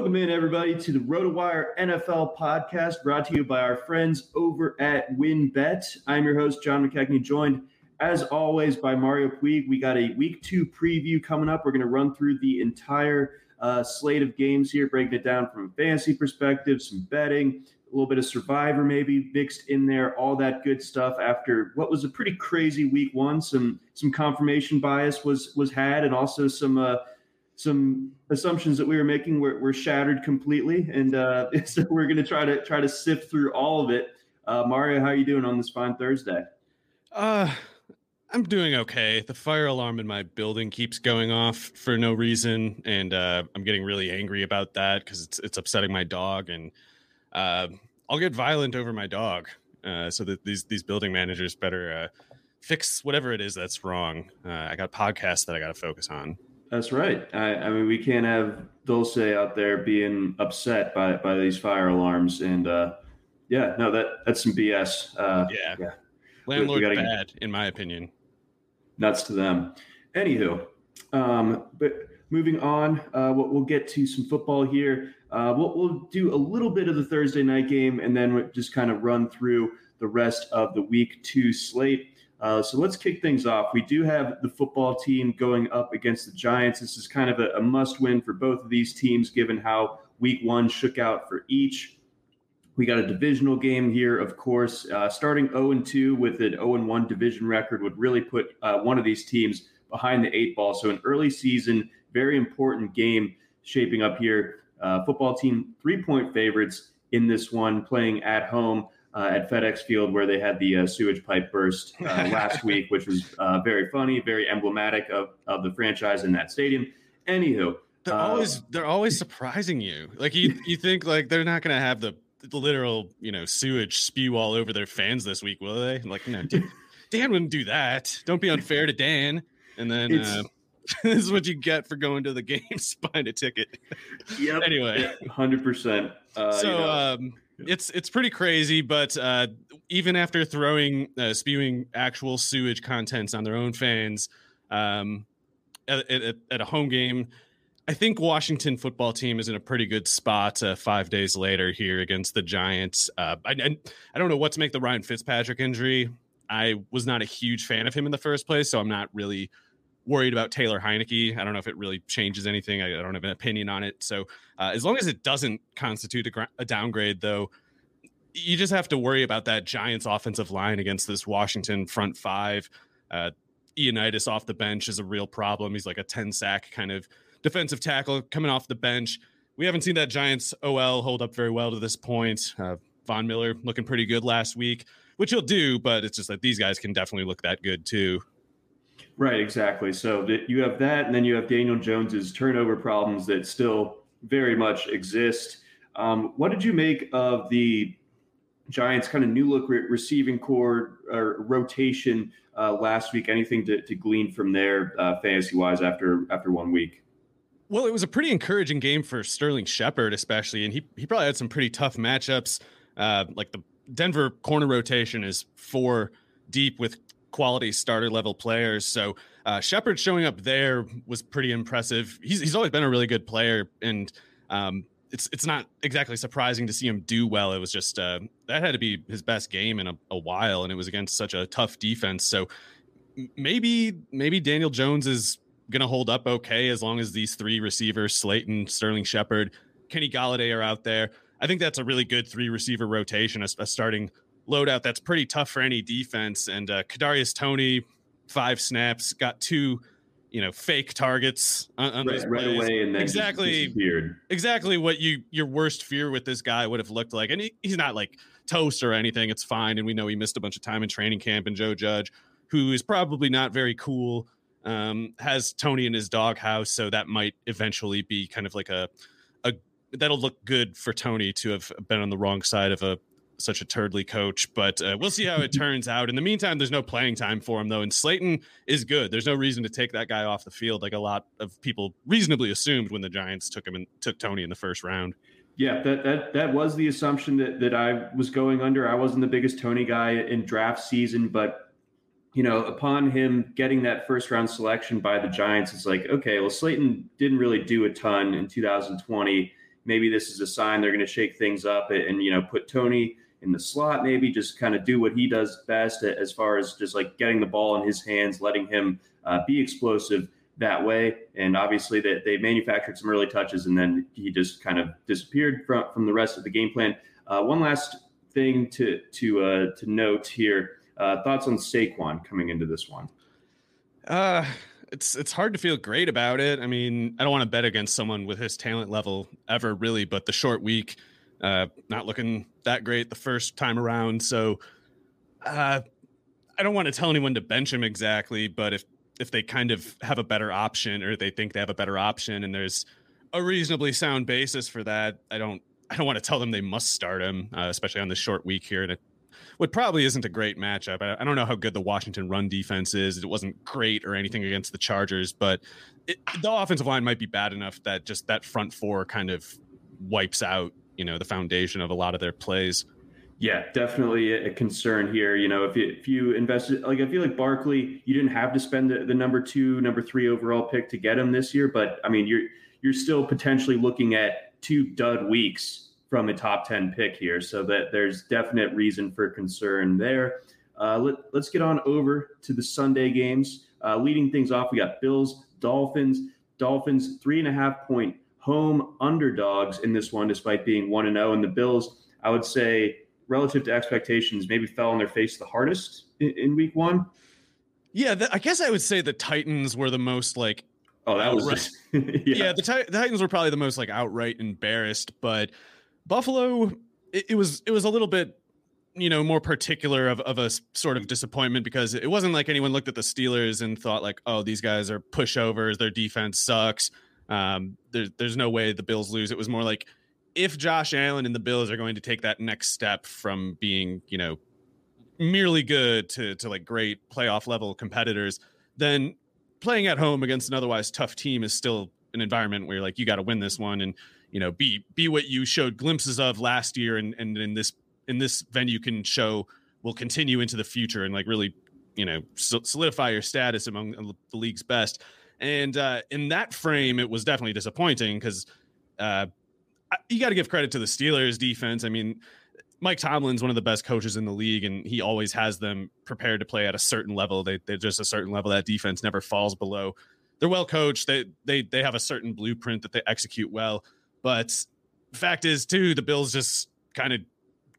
Welcome in, everybody, to the RotoWire NFL podcast brought to you by our friends over at WynnBET. I'm your host, John McKechnie, joined as always by Mario Puig. We got a week two preview coming up. We're going to run through the entire uh, slate of games here, breaking it down from a fantasy perspective, some betting, a little bit of survivor maybe mixed in there, all that good stuff after what was a pretty crazy week one. Some some confirmation bias was was had, and also some uh, some assumptions that we were making were, were shattered completely, and uh, so we're going to try to try to sift through all of it. Uh, Mario, how are you doing on this fine Thursday? Uh, I'm doing okay. The fire alarm in my building keeps going off for no reason, and uh, I'm getting really angry about that because it's it's upsetting my dog, and uh, I'll get violent over my dog. Uh, so that these these building managers better uh, fix whatever it is that's wrong. I got podcasts that I got to focus on. That's right. I, I, mean, we can't have Dulce out there being upset by by these fire alarms, and uh, yeah, no, that that's some BS. Uh, yeah, yeah. landlord bad, in my opinion. Nuts to them. Anywho, um, but moving on, uh, we'll, we'll, get to some football here. Uh, we'll, we'll do a little bit of the Thursday night game, and then we'll just kind of run through the rest of the week two slate. Uh, so let's kick things off. We do have the football team going up against the Giants. This is kind of a, a must win for both of these teams, given how week one shook out for each. We got a divisional game here, of course. Uh, starting 0 and 2 with an 0 and 1 division record would really put uh, one of these teams behind the eight ball. So, an early season, very important game shaping up here. Uh, football team, three point favorites in this one, playing at home uh, at FedEx Field where they had the uh, sewage pipe burst uh, last week, which was uh, very funny, very emblematic of, of the franchise in that stadium. Anywho, they're uh, always they're always surprising you. Like you you think like they're not going to have the, the literal you know sewage spew all over their fans this week, will they? Like no, Dan, Dan wouldn't do that. Don't be unfair to Dan. And then uh, this is what you get for going to the games, buying a ticket. Yep. anyway, hundred percent. So. You know. um it's it's pretty crazy, but uh, even after throwing uh, spewing actual sewage contents on their own fans um, at, at, at, a home game, I think Washington football team is in a pretty good spot uh, five days later here against the Giants. Uh, I, I, I don't know what to make the Ryan Fitzpatrick injury. I was not a huge fan of him in the first place, so I'm not really worried about Taylor Heinicke. I don't know if it really changes anything. I, I don't have an opinion on it. So uh, as long as it doesn't constitute a, a, downgrade, though, you just have to worry about that Giants offensive line against this Washington front five. Uh, off the bench is a real problem. He's like a 10 sack kind of defensive tackle coming off the bench. We haven't seen that Giants OL hold up very well to this point. Uh, Von Miller looking pretty good last week, which he'll do, but it's just that these guys can definitely look that good too. Right, exactly. So you have that, and then you have Daniel Jones's turnover problems that still very much exist. Um, what did you make of the Giants' kind of new look re- receiving core or rotation uh, last week? Anything to, to glean from there, uh, fantasy wise, after after one week? Well, it was a pretty encouraging game for Sterling Shepard, especially, and he he probably had some pretty tough matchups. Uh, like the Denver corner rotation is four deep with quality starter level players. So uh, Shepard showing up there was pretty impressive. He's he's always been a really good player, and um, it's it's not exactly surprising to see him do well. It was just uh, that had to be his best game in a, a while, and it was against such a tough defense. So maybe maybe Daniel Jones is going to hold up okay as long as these three receivers, Slayton, Sterling Shepard, Kenny Golladay are out there. I think that's a really good three receiver rotation, a, a starting loadout that's pretty tough for any defense. And uh, Kadarius Toney, five snaps, got two, you know, fake targets on, on right, those right away, and then exactly exactly what you your worst fear with this guy would have looked like. And he, he's not like toast or anything. It's fine, and we know he missed a bunch of time in training camp. And Joe Judge, who is probably not very cool, um, has Toney in his doghouse, so that might eventually be kind of like a a that'll look good for Toney to have been on the wrong side of a such a turdly coach, but uh, we'll see how it turns out. In the meantime, there's no playing time for him though, and Slayton is good. There's no reason to take that guy off the field like a lot of people reasonably assumed when the Giants took him and took Toney in the first round. Yeah, that that that was the assumption that that I was going under. I wasn't the biggest Toney guy in draft season, but you know, upon him getting that first round selection by the Giants, it's like, okay, well, Slayton didn't really do a ton in 2020. Maybe this is a sign they're going to shake things up and, you know, put Toney in the slot, maybe just kind of do what he does best as far as just like getting the ball in his hands, letting him uh, be explosive that way. And obviously, that they, they manufactured some early touches, and then he just kind of disappeared from from the rest of the game plan. Uh, one last thing to to uh, to note here uh, thoughts on Saquon coming into this one? Uh, it's it's hard to feel great about it. I mean, I don't want to bet against someone with his talent level ever, really. But the short week, uh, not looking that great the first time around. So, uh, I don't want to tell anyone to bench him exactly. But if if they kind of have a better option, or they think they have a better option, and there's a reasonably sound basis for that, I don't I don't want to tell them they must start him, uh, especially on this short week here. And it what probably isn't a great matchup. I, don't know how good the Washington run defense is. It wasn't great or anything against the Chargers, but it, the offensive line might be bad enough that just that front four kind of wipes out, you know, the foundation of a lot of their plays. Yeah, definitely a concern here. You know, if you, if you invested, like I feel like Barkley, you didn't have to spend the, the number two, number three overall pick to get him this year, but I mean, you're you're still potentially looking at two dud weeks from a top 10 pick here. So that there's definite reason for concern there. Uh, let, us get on over to the Sunday games. Uh, leading things off, we got Bills, Dolphins. Dolphins, three and a half point home underdogs in this one, despite being 1 and 0. And the Bills, I would say, relative to expectations, maybe fell on their face the hardest in, in week one. Yeah, the, I guess I would say the Titans were the most like. Oh, that was just, yeah. yeah the, the Titans were probably the most like outright embarrassed, but Buffalo, it, it, was it was a little bit, you know, more particular of, of a sort of disappointment because it wasn't like anyone looked at the Steelers and thought like, oh, these guys are pushovers, their defense sucks. Um, there, there's no way the Bills lose. It was more like if Josh Allen and the Bills are going to take that next step from being, you know, merely good to to like great playoff level competitors, then playing at home against an otherwise tough team is still an environment where like you got to win this one and you know be be what you showed glimpses of last year and and in this in this venue can show will continue into the future and like really you know solidify your status among the league's best and uh, in that frame it was definitely disappointing because uh, you got to give credit to the steelers defense i mean mike tomlin's one of the best coaches in the league and he always has them prepared to play at a certain level they, they're just a certain level that defense never falls below they're well coached they they they have a certain blueprint that they execute well but fact is, too, the Bills just kind of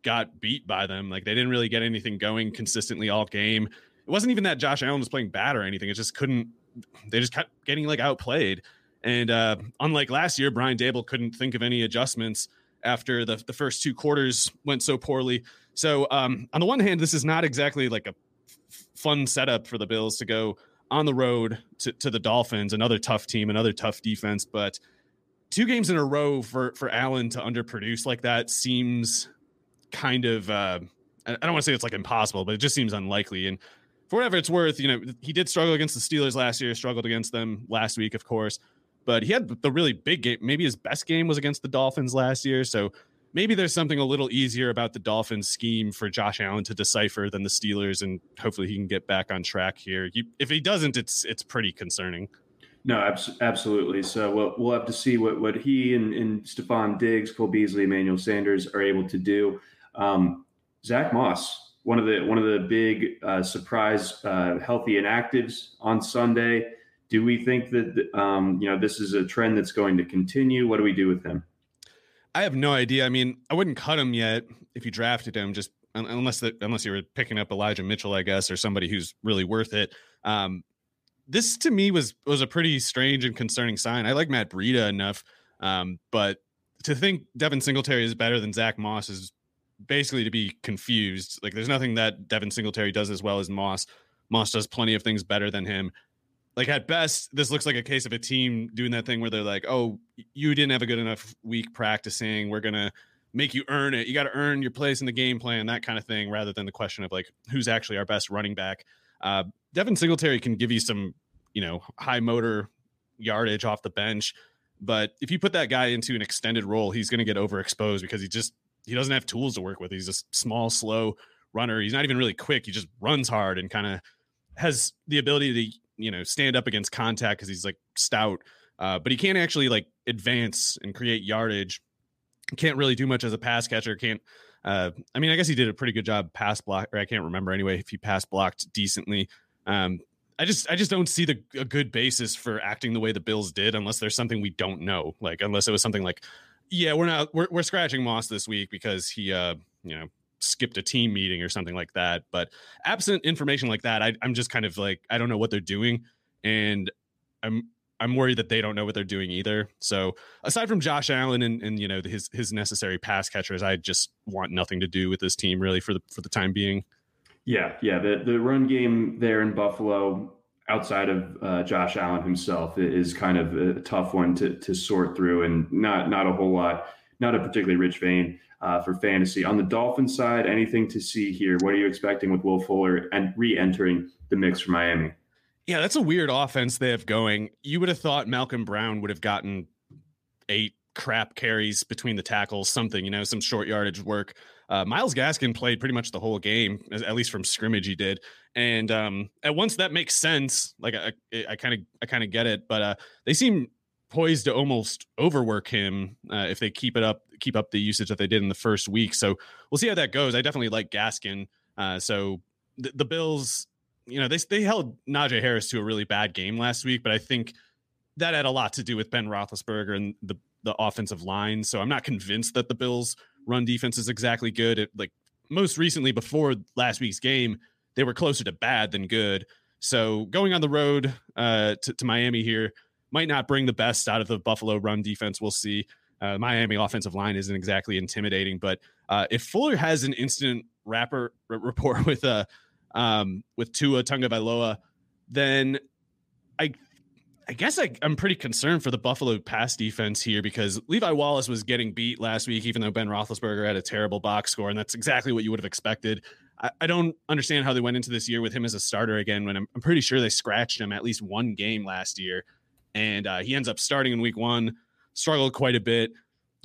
got beat by them. Like they didn't really get anything going consistently all game. It wasn't even that Josh Allen was playing bad or anything. It just couldn't. They just kept getting like outplayed. And uh, unlike last year, Brian Daboll couldn't think of any adjustments after the, the first two quarters went so poorly. So um, on the one hand, this is not exactly like a f- fun setup for the Bills to go on the road to, to the Dolphins, another tough team, another tough defense. But two games in a row for for Allen to underproduce like that seems kind of uh, I don't want to say it's like impossible, but it just seems unlikely. And for whatever it's worth, you know, he did struggle against the Steelers last year, struggled against them last week, of course. But he had the really big game. Maybe his best game was against the Dolphins last year. So maybe there's something a little easier about the Dolphins scheme for Josh Allen to decipher than the Steelers, and hopefully he can get back on track here. If he doesn't, it's it's pretty concerning. No, abs- absolutely. So we'll, we'll have to see what, what he and, and Stefon Diggs, Cole Beasley, Emmanuel Sanders are able to do. Um, Zach Moss, one of the one of the big uh, surprise uh, healthy inactives on Sunday. Do we think that um, you know this is a trend that's going to continue? What do we do with him? I have no idea. I mean, I wouldn't cut him yet if you drafted him, just unless that unless you were picking up Elijah Mitchell, I guess, or somebody who's really worth it. Um, this to me was was a pretty strange and concerning sign. I like Matt Breida enough, um, but to think Devin Singletary is better than Zach Moss is basically to be confused. Like, there's nothing that Devin Singletary does as well as Moss. Moss does plenty of things better than him. Like at best, this looks like a case of a team doing that thing where they're like, "Oh, you didn't have a good enough week practicing. We're gonna make you earn it. You got to earn your place in the game plan, that kind of thing, rather than the question of like who's actually our best running back." Uh, Devin Singletary can give you some, you know, high motor yardage off the bench, but if you put that guy into an extended role, he's going to get overexposed because he just he doesn't have tools to work with. He's a small, slow runner. He's not even really quick. He just runs hard and kind of has the ability to you know stand up against contact because he's like stout. Uh, but he can't actually like advance and create yardage. Can't really do much as a pass catcher. Can't. Uh, I mean, I guess he did a pretty good job pass block, or I can't remember anyway if he pass blocked decently. Um, I just I just don't see the a good basis for acting the way the Bills did unless there's something we don't know. Like unless it was something like, yeah, we're not we're we're scratching Moss this week because he uh you know skipped a team meeting or something like that. But absent information like that, I, I'm just kind of like I don't know what they're doing, and I'm I'm worried that they don't know what they're doing either. So aside from Josh Allen and, and you know his his necessary pass catchers, I just want nothing to do with this team really for the for the time being. Yeah, yeah. The the run game there in Buffalo, outside of uh, Josh Allen himself, is kind of a tough one to to sort through, and not not a whole lot, not a particularly rich vein uh, for fantasy. On the Dolphins side, anything to see here? What are you expecting with Will Fuller and re-entering the mix for Miami? Yeah, that's a weird offense they have going. You would have thought Malcolm Brown would have gotten eight crap carries between the tackles, something, you know, some short yardage work. Uh, Myles Gaskin played pretty much the whole game, at least from scrimmage he did. And um, at once that makes sense. Like I kind of, I kind of get it, but uh, they seem poised to almost overwork him uh, if they keep it up, keep up the usage that they did in the first week. So we'll see how that goes. I definitely like Gaskin. Uh, so the, the Bills, you know, they they held Najee Harris to a really bad game last week, but I think that had a lot to do with Ben Roethlisberger and the the offensive line. So I'm not convinced that the Bills' run defense is exactly good. It, like most recently, before last week's game, they were closer to bad than good. So going on the road uh, to, to Miami here might not bring the best out of the Buffalo run defense. We'll see. Uh, Miami offensive line isn't exactly intimidating, but uh, if Fuller has an instant rapper r- rapport with uh, um, with Tua Tagovailoa, then I I guess I, am pretty concerned for the Buffalo pass defense here because Levi Wallace was getting beat last week, even though Ben Roethlisberger had a terrible box score, and that's exactly what you would have expected. I, I don't understand how they went into this year with him as a starter again when I'm, I'm pretty sure they scratched him at least one game last year and uh, he ends up starting in week one, struggled quite a bit.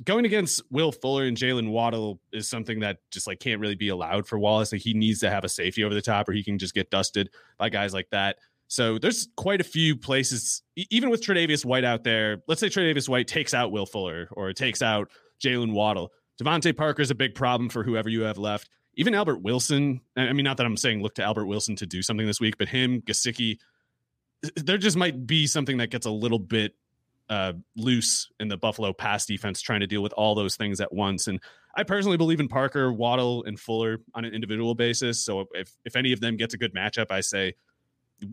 Going against Will Fuller and Jaylen Waddle is something that just like can't really be allowed for Wallace. Like he needs to have a safety over the top, or he can just get dusted by guys like that. So there's quite a few places, even with Tre'Davious White out there. Let's say Tre'Davious White takes out Will Fuller or takes out Jaylen Waddle. DeVante Parker is a big problem for whoever you have left. Even Albert Wilson. I mean, not that I'm saying look to Albert Wilson to do something this week, but him, Gesicki, there just might be something that gets a little bit uh, loose in the Buffalo pass defense trying to deal with all those things at once. And I personally believe in Parker, Waddle, and Fuller on an individual basis. So if if any of them gets a good matchup, I say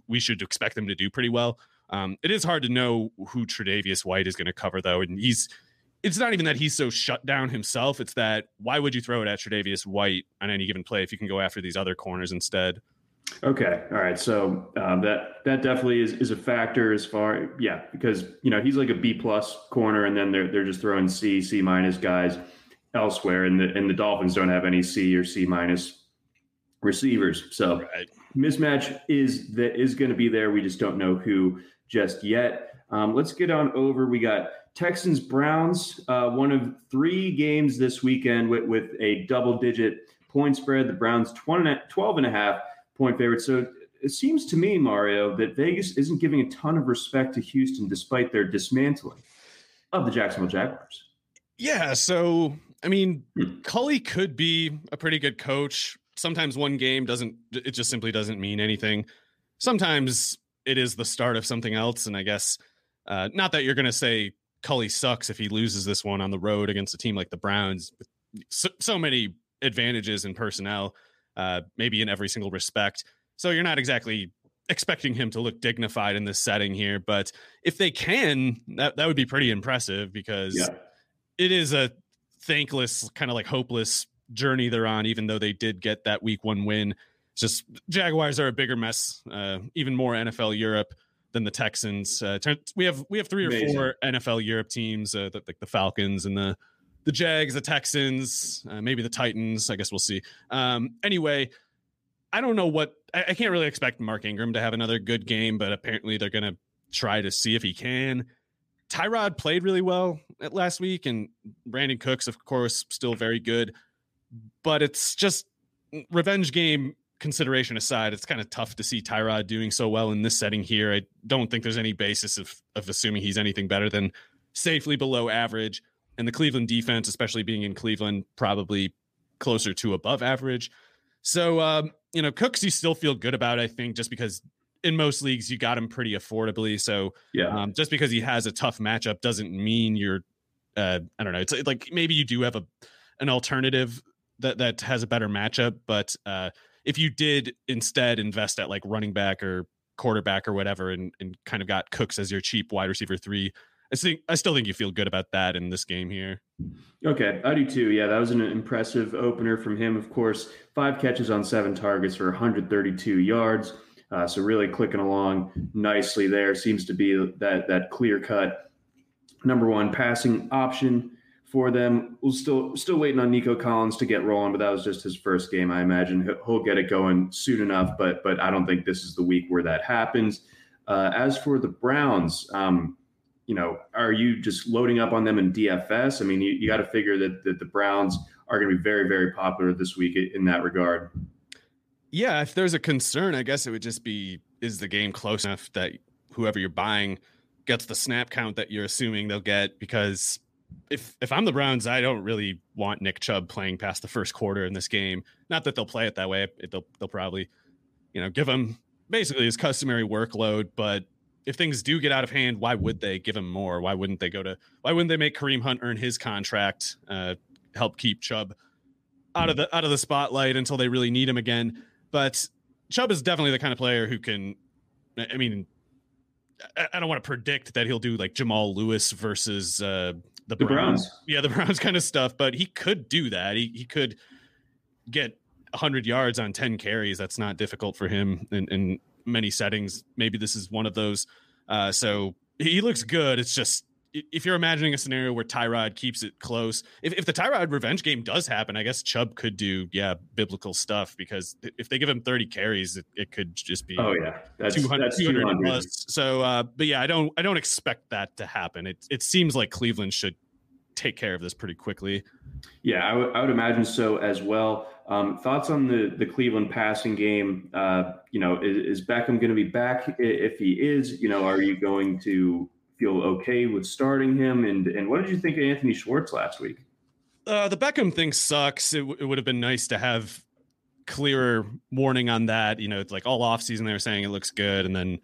we should expect them to do pretty well. Um, it is hard to know who Tre'Davious White is going to cover though, and he's. It's not even that he's so shut down himself. It's that why would you throw it at Tre'Davious White on any given play if you can go after these other corners instead? Okay, all right. So um, that that definitely is, is a factor as far, yeah, because you know he's like a B plus corner, and then they're they're just throwing C C minus guys elsewhere, and the and the Dolphins don't have any C or C minus receivers. So right. Mismatch is that is going to be there. We just don't know who just yet. Um, let's get on over. We got Texans Browns, uh, one of three games this weekend with, with a double digit point spread. The Browns 20, 12 and a half point favorite. So it seems to me, Mario, that Vegas isn't giving a ton of respect to Houston despite their dismantling of the Jacksonville Jaguars. Yeah. So, I mean, hmm. Culley could be a pretty good coach. Sometimes one game doesn't, it just simply doesn't mean anything. Sometimes it is the start of something else. And I guess, uh, not that you're going to say Culley sucks if he loses this one on the road against a team like the Browns with so, so many advantages in personnel, uh, maybe in every single respect. So you're not exactly expecting him to look dignified in this setting here. But if they can, that, that would be pretty impressive because yeah. it is a thankless, kind of like hopeless journey they're on, even though they did get that week one win. It's just Jaguars are a bigger mess, uh, even more NFL Europe than the Texans. Uh, we have we have three or Amazing. four NFL Europe teams, uh, like the Falcons and the the Jags, the Texans, uh, maybe the Titans. I guess we'll see. Um, anyway, I don't know what I, I, can't really expect Mark Ingram to have another good game, but apparently they're going to try to see if he can. Tyrod played really well last week, and Brandin Cooks, of course, still very good. But it's just revenge game consideration aside, it's kind of tough to see Tyrod doing so well in this setting here. I don't think there's any basis of of assuming he's anything better than safely below average. And the Cleveland defense, especially being in Cleveland, probably closer to above average. So um, you know, Cooks you still feel good about, I think, just because in most leagues you got him pretty affordably. So yeah, um, just because he has a tough matchup doesn't mean you're uh, I don't know. It's like maybe you do have a an alternative that that has a better matchup, but uh, if you did instead invest at like running back or quarterback or whatever and, and kind of got Cooks as your cheap wide receiver three, I think I still think you feel good about that in this game here. Okay, I do too. Yeah, that was an impressive opener from him. Of course, five catches on seven targets for 132 yards. Uh, so really clicking along nicely there. Seems to be that that clear cut number one passing option for them. We'll still still waiting on Nico Collins to get rolling, but that was just his first game. I imagine he'll get it going soon enough, but but I don't think this is the week where that happens. Uh, as for the Browns, um, you know, are you just loading up on them in DFS? I mean, you, you got to figure that, that the Browns are going to be very very popular this week in that regard. Yeah, if there's a concern, I guess it would just be is the game close enough that whoever you're buying gets the snap count that you're assuming they'll get because if if I'm the Browns, I don't really want Nick Chubb playing past the first quarter in this game. Not that they'll play it that way. It, they'll they'll probably, you know, give him basically his customary workload. But if things do get out of hand, why would they give him more? Why wouldn't they go to? Why wouldn't they make Kareem Hunt earn his contract? Uh, help keep Chubb out of the out of the spotlight until they really need him again. But Chubb is definitely the kind of player who can. I mean, I don't want to predict that he'll do like Jamal Lewis versus. Uh, the, the Browns. Browns. Yeah, the Browns kind of stuff. But he could do that. He he could get 100 yards on 10 carries. That's not difficult for him in, in many settings. Maybe this is one of those. Uh, so he looks good. It's just if you're imagining a scenario where Tyrod keeps it close, if, if the Tyrod revenge game does happen, I guess Chubb could do, yeah, biblical stuff because if they give him 30 carries, it, it could just be, oh, yeah, that's 200, that's 200, 200. plus. So, uh, but yeah, I don't, I don't expect that to happen. It, it seems like Cleveland should take care of this pretty quickly. Yeah, I, w- I would imagine so as well. Um, thoughts on the the Cleveland passing game? Uh, you know, is, is Beckham going to be back? If he is, you know, are you going to feel okay with starting him? And and what did you think of Anthony Schwartz last week? Uh, the Beckham thing sucks. It, w- it would have been nice to have clearer warning on that. You know, it's like all off season they were saying it looks good, and then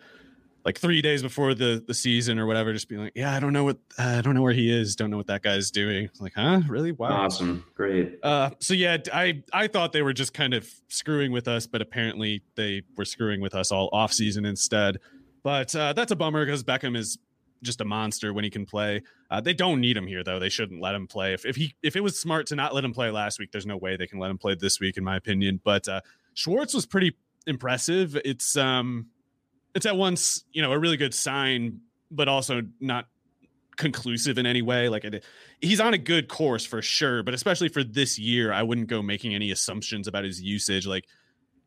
like three days before the the season or whatever, just being like, yeah, I don't know what uh, I don't know where he is, don't know what that guy's doing. like, huh, really? Wow, awesome, great. Uh, so yeah, I I thought they were just kind of screwing with us, but apparently they were screwing with us all off season instead. But uh, that's a bummer because Beckham is just a monster when he can play. Uh, they don't need him here though. They shouldn't let him play. If if he if it was smart to not let him play last week, there's no way they can let him play this week, in my opinion. But uh, Schwartz was pretty impressive. It's um it's at once you know a really good sign, but also not conclusive in any way. Like it, he's on a good course for sure, but especially for this year, I wouldn't go making any assumptions about his usage. Like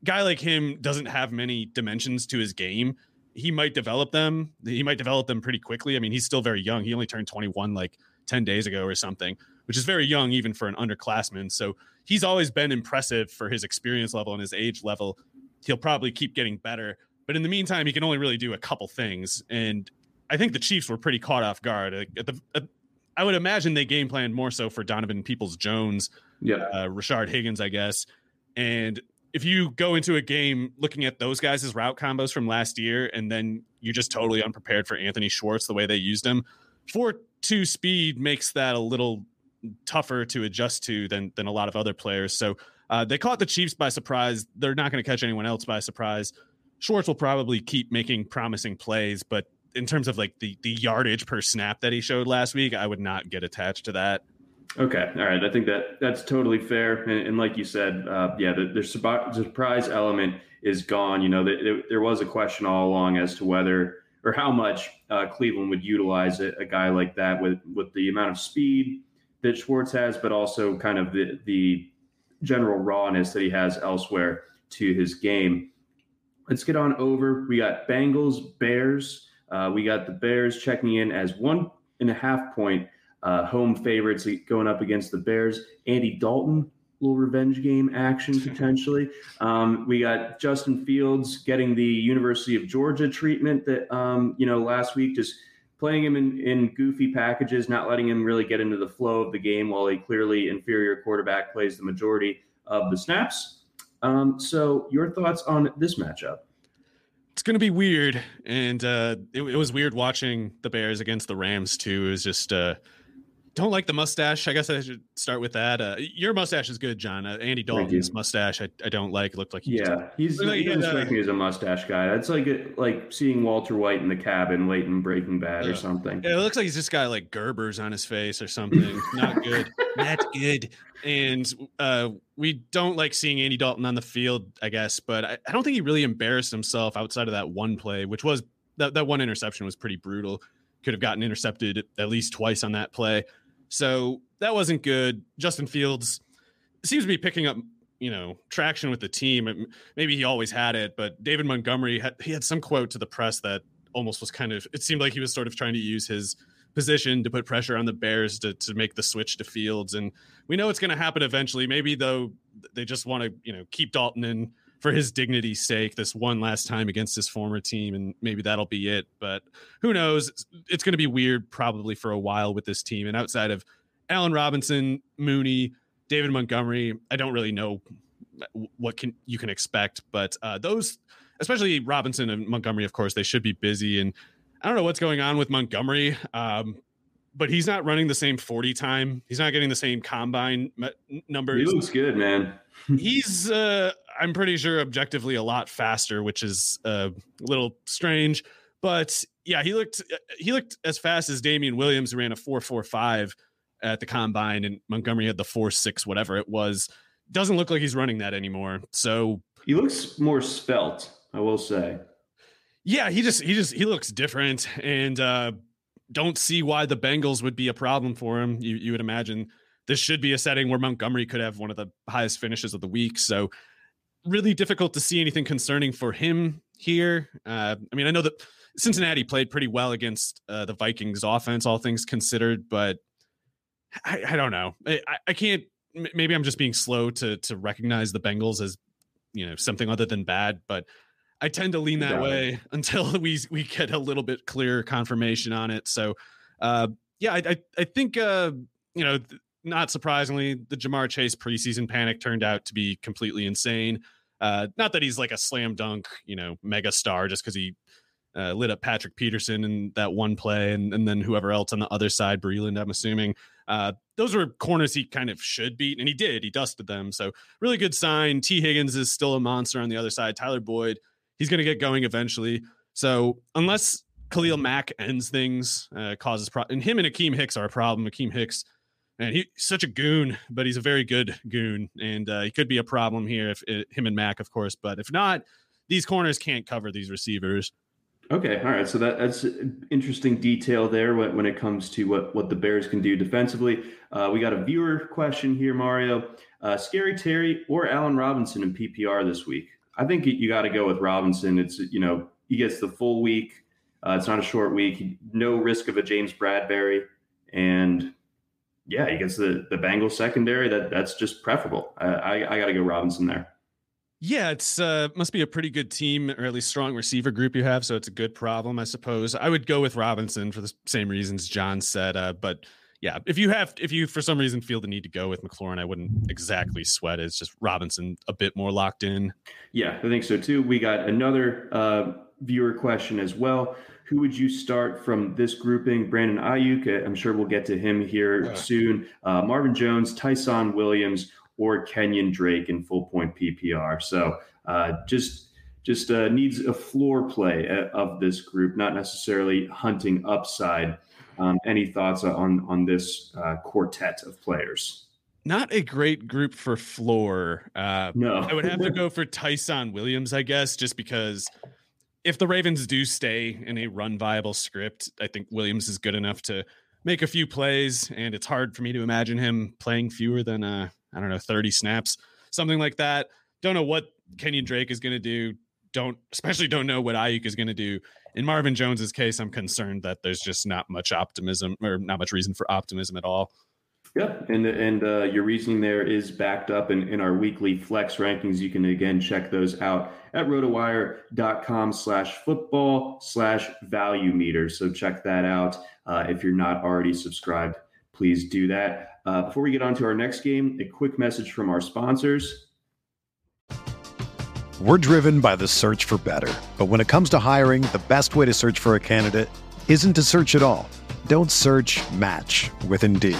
a guy like him doesn't have many dimensions to his game. He might develop them. He might develop them pretty quickly. I mean, he's still very young. He only turned 21 like 10 days ago or something, which is very young even for an underclassman. So he's always been impressive for his experience level and his age level. He'll probably keep getting better. But in the meantime, he can only really do a couple things. And I think the Chiefs were pretty caught off guard. At the, at, I would imagine they game planned more so for Donovan Peoples Jones, yeah, uh, Rashard Higgins, I guess. And if you go into a game looking at those guys' route combos from last year, and then you're just totally unprepared for Anthony Schwartz the way they used him, four two speed makes that a little tougher to adjust to than than a lot of other players. So uh, they caught the Chiefs by surprise. They're not going to catch anyone else by surprise. Schwartz will probably keep making promising plays, but in terms of like the the yardage per snap that he showed last week, I would not get attached to that. Okay, all right. I think that that's totally fair. And, and like you said, uh, yeah, the, the, surprise element is gone. You know, the, there was a question all along as to whether or how much uh, Cleveland would utilize a, a, guy like that with with the amount of speed that Schwartz has, but also kind of the the general rawness that he has elsewhere to his game. Let's get on over. We got Bengals, Bears. Uh, we got the Bears checking in as one and a half point uh, home favorites going up against the Bears. Andy Dalton, little revenge game action potentially. Um, we got Justin Fields getting the University of Georgia treatment that um, you know last week, just playing him in, in goofy packages, not letting him really get into the flow of the game while a clearly inferior quarterback plays the majority of the snaps. Um, so, your thoughts on this matchup? It's going to be weird, and uh, it, it, was weird watching the Bears against the Rams too. It was just. Uh, don't like the mustache. I guess I should start with that. Uh, your mustache is good, John. Uh, Andy Dalton's mustache, I, I don't like. It looked like he yeah, he's like he doesn't strike me as a mustache guy. That's like like seeing Walter White in the cabin late in Breaking Bad or something. Yeah, it looks like he's just got like Gerber's on his face or something. Not good. Not good. And uh, we don't like seeing Andy Dalton on the field, I guess. But I, I don't think he really embarrassed himself outside of that one play, which was that that one interception was pretty brutal. Could have gotten intercepted at least twice on that play. So that wasn't good. Justin Fields seems to be picking up, you know, traction with the team. Maybe he always had it, but David Montgomery had he had some quote to the press that almost was kind of it seemed like he was sort of trying to use his position to put pressure on the Bears to to make the switch to Fields. And we know it's going to happen eventually. Maybe though they just want to, you know, keep Dalton in for his dignity's sake this one last time against his former team and maybe that'll be it but who knows it's going to be weird probably for a while with this team and outside of Allen Robinson, Mooney, David Montgomery, I don't really know what can you can expect but uh, those especially Robinson and Montgomery of course they should be busy and I don't know what's going on with Montgomery um, but he's not running the same 40 time. He's not getting the same combine numbers. He looks good, man. he's uh I'm pretty sure objectively a lot faster, which is uh, a little strange. But yeah, he looked he looked as fast as Damien Williams, who ran a four four five at the combine, and Montgomery had the four six whatever it was. Doesn't look like he's running that anymore. So he looks more spelt, I will say. Yeah, he just he just he looks different, and uh, don't see why the Bengals would be a problem for him. You you would imagine this should be a setting where Montgomery could have one of the highest finishes of the week. So really difficult to see anything concerning for him here. Uh, I mean, I know that Cincinnati played pretty well against uh, the Vikings offense, all things considered, but I, I don't know. I, I, can't. Maybe I'm just being slow to to recognize the Bengals as you know something other than bad, but I tend to lean that way until we we get a little bit clearer confirmation on it. So, uh, yeah, I I, I think uh, you know not surprisingly, the Ja'Marr Chase preseason panic turned out to be completely insane. Uh, not that he's like a slam dunk, you know, mega star just because he uh, lit up Patrick Peterson in that one play, and, and then whoever else on the other side, Breeland, I'm assuming. Uh, those were corners he kind of should beat, and he did. He dusted them. So, really good sign. Tee Higgins is still a monster on the other side. Tyler Boyd, he's going to get going eventually. So, unless Khalil Mack ends things, uh, causes pro- and him and Akiem Hicks are a problem. Akiem Hicks and he's such a goon, but he's a very good goon, and uh, he could be a problem here if it, him and Mack, of course. But if not, these corners can't cover these receivers. Okay, all right. So that, that's interesting detail there when, when it comes to what what the Bears can do defensively. Uh, we got a viewer question here, Mario. Uh, Scary Terry or Allen Robinson in PPR this week? I think you got to go with Robinson. It's you know he gets the full week. Uh, it's not a short week. No risk of a James Bradberry, and yeah, he gets the the Bengals secondary. That that's just preferable. I I, I got to go Robinson there. Yeah, it's uh must be a pretty good team or at least strong receiver group you have, so it's a good problem, I suppose. I would go with Robinson for the same reasons John said, uh, but yeah, if you have if you for some reason feel the need to go with McLaurin, I wouldn't exactly sweat it. It's just Robinson a bit more locked in. Yeah, I think so too. We got another uh, viewer question as well. Who would you start from this grouping? Brandon Aiyuk, uh, I'm sure we'll get to him here yeah. soon. Uh, Marvin Jones, Ty'Son Williams, or Kenyon Drake in full point PPR. So uh, just just uh, needs a floor play uh, of this group, not necessarily hunting upside. Um, any thoughts on on this uh, quartet of players? Not a great group for floor. Uh, no, I would have to go for Ty'Son Williams, I guess, just because if the Ravens do stay in a run viable script, I think Williams is good enough to make a few plays, and it's hard for me to imagine him playing fewer than uh, I don't know, 30 snaps, something like that. Don't know what Kenyon Drake is going to do. Don't, especially don't know what Aiyuk is going to do. In Marvin Jones's case, I'm concerned that there's just not much optimism or not much reason for optimism at all. Yeah, and and uh, your reasoning there is backed up in, in our weekly flex rankings. You can again check those out at rotowire.com slash football slash value meter. So check that out. Uh, if you're not already subscribed, please do that. Uh, before we get on to our next game, a quick message from our sponsors. We're driven by the search for better. But when it comes to hiring, the best way to search for a candidate isn't to search at all. Don't search match with Indeed.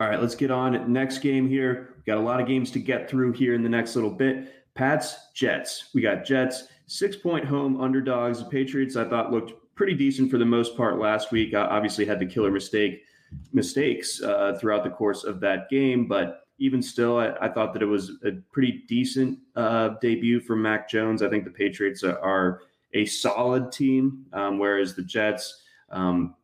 All right, let's get on next game here. We've got a lot of games to get through here in the next little bit. Pats, Jets. We got Jets, six point home underdogs. The Patriots, I thought, looked pretty decent for the most part last week. I obviously had the killer mistake mistakes uh, throughout the course of that game, but even still, I, I thought that it was a pretty decent uh, debut for Mac Jones. I think the Patriots are a solid team, um, whereas the Jets, um,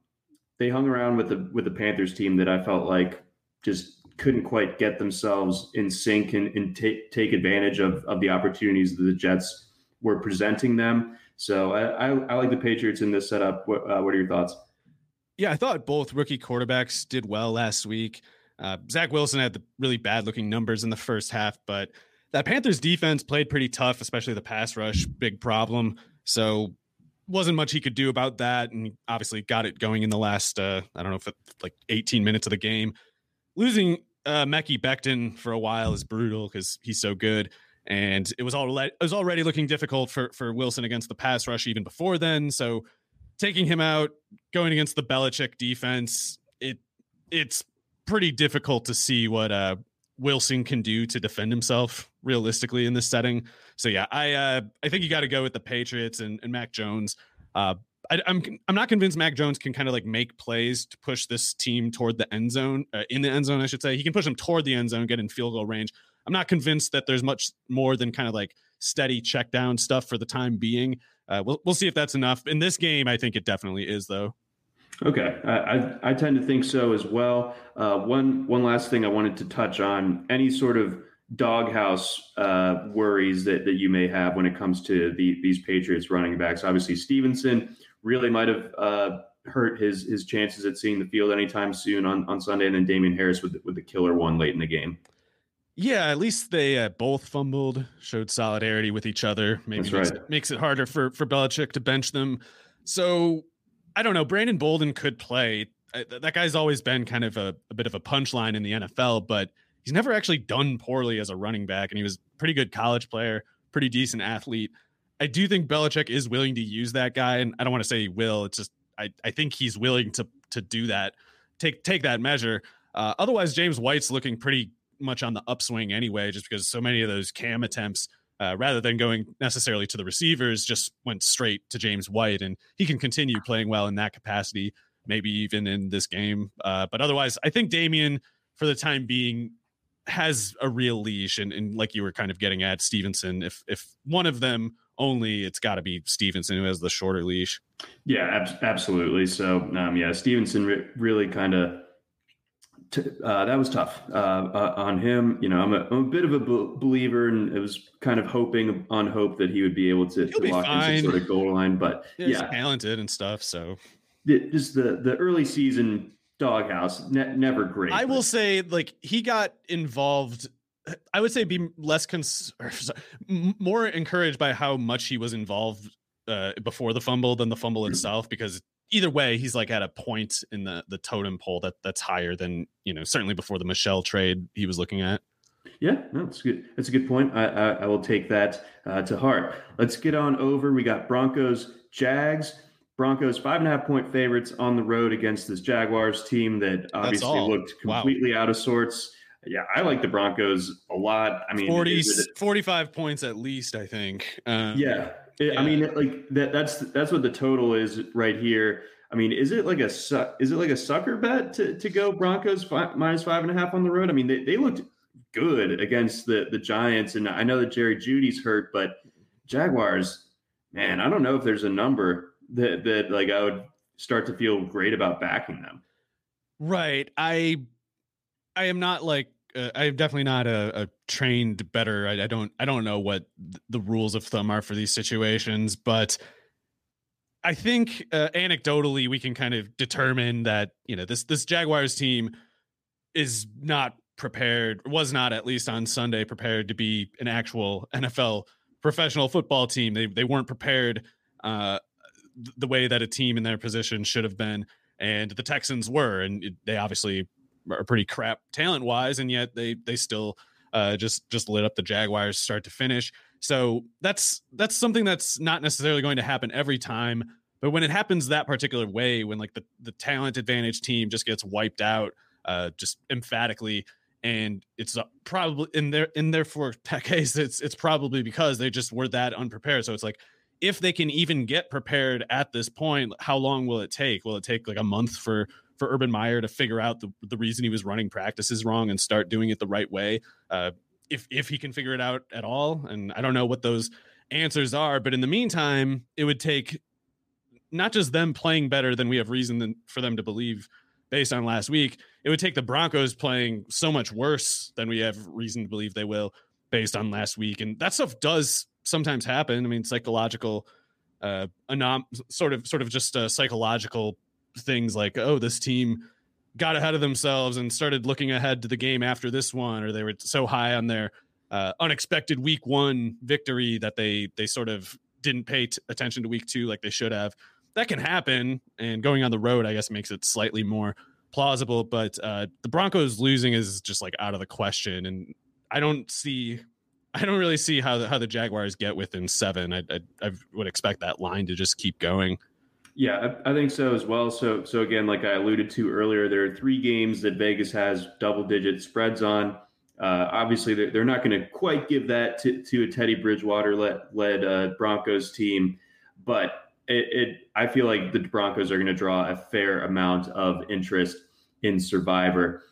they hung around with the with the Panthers team that I felt like just couldn't quite get themselves in sync and, and take take advantage of, of the opportunities that the Jets were presenting them. So I, I, I like the Patriots in this setup. What, uh, what are your thoughts? Yeah, I thought both rookie quarterbacks did well last week. Uh, Zach Wilson had the really bad looking numbers in the first half, but that Panthers defense played pretty tough, especially the pass rush, big problem. So wasn't much he could do about that, and obviously got it going in the last uh, I don't know if it, like 18 minutes of the game losing uh, Mekhi Becton for a while is brutal because he's so good. and it was already it was already looking difficult for for Wilson against the pass rush even before then. So taking him out, going against the Belichick defense, it it's pretty difficult to see what uh Wilson can do to defend himself realistically in this setting. So yeah, I uh I think you got to go with the Patriots and, and Mac Jones. Uh I, am I'm, I'm not convinced Mac Jones can kind of like make plays to push this team toward the end zone, uh, in the end zone, I should say. He can push them toward the end zone, get in field goal range. I'm not convinced that there's much more than kind of like steady check down stuff for the time being. Uh, we'll we'll see if that's enough. In this game, I think it definitely is, though. Okay, I, I, I tend to think so as well. Uh, one one last thing I wanted to touch on: any sort of doghouse uh, worries that, that you may have when it comes to the, these Patriots running backs. Obviously, Stevenson really might have uh, hurt his his chances at seeing the field anytime soon on, on Sunday, and then Damien Harris with with the killer one late in the game. Yeah, at least they uh, both fumbled, showed solidarity with each other. Maybe makes, right. it, makes it harder for for Belichick to bench them. So I don't know. Brandon Bolden could play. that guy's always been kind of a, a bit of a punchline in the NFL, but he's never actually done poorly as a running back, and he was a pretty good college player, pretty decent athlete. I do think Belichick is willing to use that guy, and I don't want to say he will. It's just I, I think he's willing to to do that, take take that measure. Uh, otherwise, James White's looking pretty much on the upswing anyway, just because so many of those cam attempts, uh, rather than going necessarily to the receivers, just went straight to James White, and he can continue playing well in that capacity, maybe even in this game. Uh, but otherwise, I think Damien, for the time being, has a real leash, and, and like you were kind of getting at Stevenson, if if one of them only, it's got to be Stevenson who has the shorter leash. Yeah, ab- absolutely. So um, yeah, Stevenson re- really kind of uh, that was tough uh, uh, on him. You know, I'm a, I'm a bit of a b- believer, and it was kind of hoping on hope that he would be able to, to walk into sort of goal line. But yeah, yeah. talented and stuff. So the, just the the early season doghouse, ne- never great. I will say, like he got involved. I would say be less cons- sorry, more encouraged by how much he was involved uh, before the fumble than the fumble mm-hmm. itself, because either way, he's like at a point in the the totem pole that that's higher than you know certainly before the Michel trade he was looking at. Yeah, no, that's good. That's a good point. I I, I will take that uh, to heart. Let's get on over. We got Broncos, Jags. Broncos five and a half point favorites on the road against this Jaguars team that obviously looked completely wow. out of sorts. Yeah, I like the Broncos a lot. I mean, 40, 45 points at least, I think. Um, yeah, yeah. I mean, like that. That's that's what the total is right here. I mean, is it like a is it like a sucker bet to, to go Broncos five, minus five and a half on the road? I mean, they, they looked good against the the Giants, and I know that Jerry Jeudy's hurt, but Jaguars, man, I don't know if there's a number that that like I would start to feel great about backing them. Right. I I am not like uh, I'm definitely not a, a trained better. I, I, don't I don't know what the rules of thumb are for these situations, but I think uh, anecdotally we can kind of determine that you know this this Jaguars team is not prepared, was not at least on Sunday prepared to be an actual NFL professional football team. They they weren't prepared uh, the way that a team in their position should have been, and the Texans were, and they obviously are pretty crap talent wise, and yet they they still uh, just just lit up the Jaguars start to finish. So that's that's something that's not necessarily going to happen every time, but when it happens that particular way, when like the the talent advantage team just gets wiped out, uh, just emphatically, and it's uh, probably in their in their for case, it's it's probably because they just were that unprepared. So it's like if they can even get prepared at this point, how long will it take? Will it take like a month for for Urban Meyer to figure out the, the reason he was running practices wrong and start doing it the right way. Uh, if if he can figure it out at all, and I don't know what those answers are, but in the meantime, it would take not just them playing better than we have reason for them to believe based on last week. It would take the Broncos playing so much worse than we have reason to believe they will based on last week, and that stuff does sometimes happen. I mean, psychological, uh, anom- sort of, sort of just a psychological things like, oh, this team got ahead of themselves and started looking ahead to the game after this one, or they were so high on their uh, unexpected week one victory that they they sort of didn't pay t- attention to week two like they should have. That can happen, and going on the road, I guess, makes it slightly more plausible. But uh, the Broncos losing is just like out of the question, and I don't see I don't really see how the, how the Jaguars get within seven. I, I, I would expect that line to just keep going. Yeah, I, I, think so as well. So so again, like I alluded to earlier, there are three games that Vegas has double digit spreads on. Uh, obviously, they're, they're not going to quite give that to, to a Teddy Bridgewater led, led uh, Broncos team, but it, it, I feel like the Broncos are going to draw a fair amount of interest in Survivor.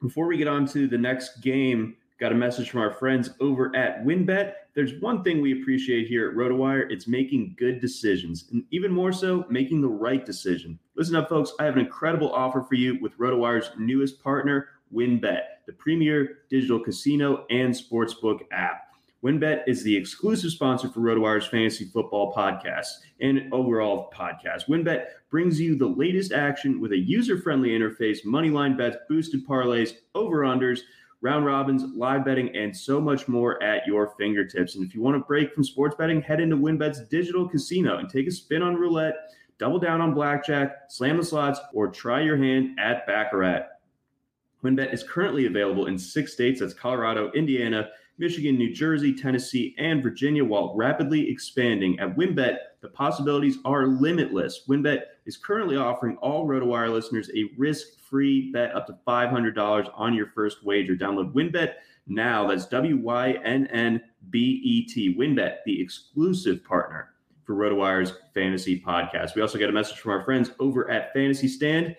Before we get on to the next game, got a message from our friends over at WynnBET. There's one thing we appreciate here at RotoWire it's making good decisions, and even more so, making the right decision. Listen up, folks. I have an incredible offer for you with RotoWire's newest partner, WynnBET, the premier digital casino and sportsbook app. WynnBET is the exclusive sponsor for RotoWire's fantasy football podcast and overall podcast. WinBet brings you the latest action with a user-friendly interface, moneyline bets, boosted parlays, over/unders, round robins, live betting, and so much more at your fingertips. And if you want to break from sports betting, head into WynnBET's digital casino and take a spin on roulette, double down on blackjack, slam the slots, or try your hand at baccarat. WynnBET is currently available in six states that's Colorado, Indiana, Michigan, New Jersey, Tennessee, and Virginia, while rapidly expanding. At WynnBET, the possibilities are limitless. WynnBET is currently offering all RotoWire listeners a risk-free bet up to $500 on your first wager. Download WynnBET now. That's W-Y-N-N-B-E-T. WynnBET, the exclusive partner for RotoWire's fantasy podcast. We also get a message from our friends over at Fantasy Stand.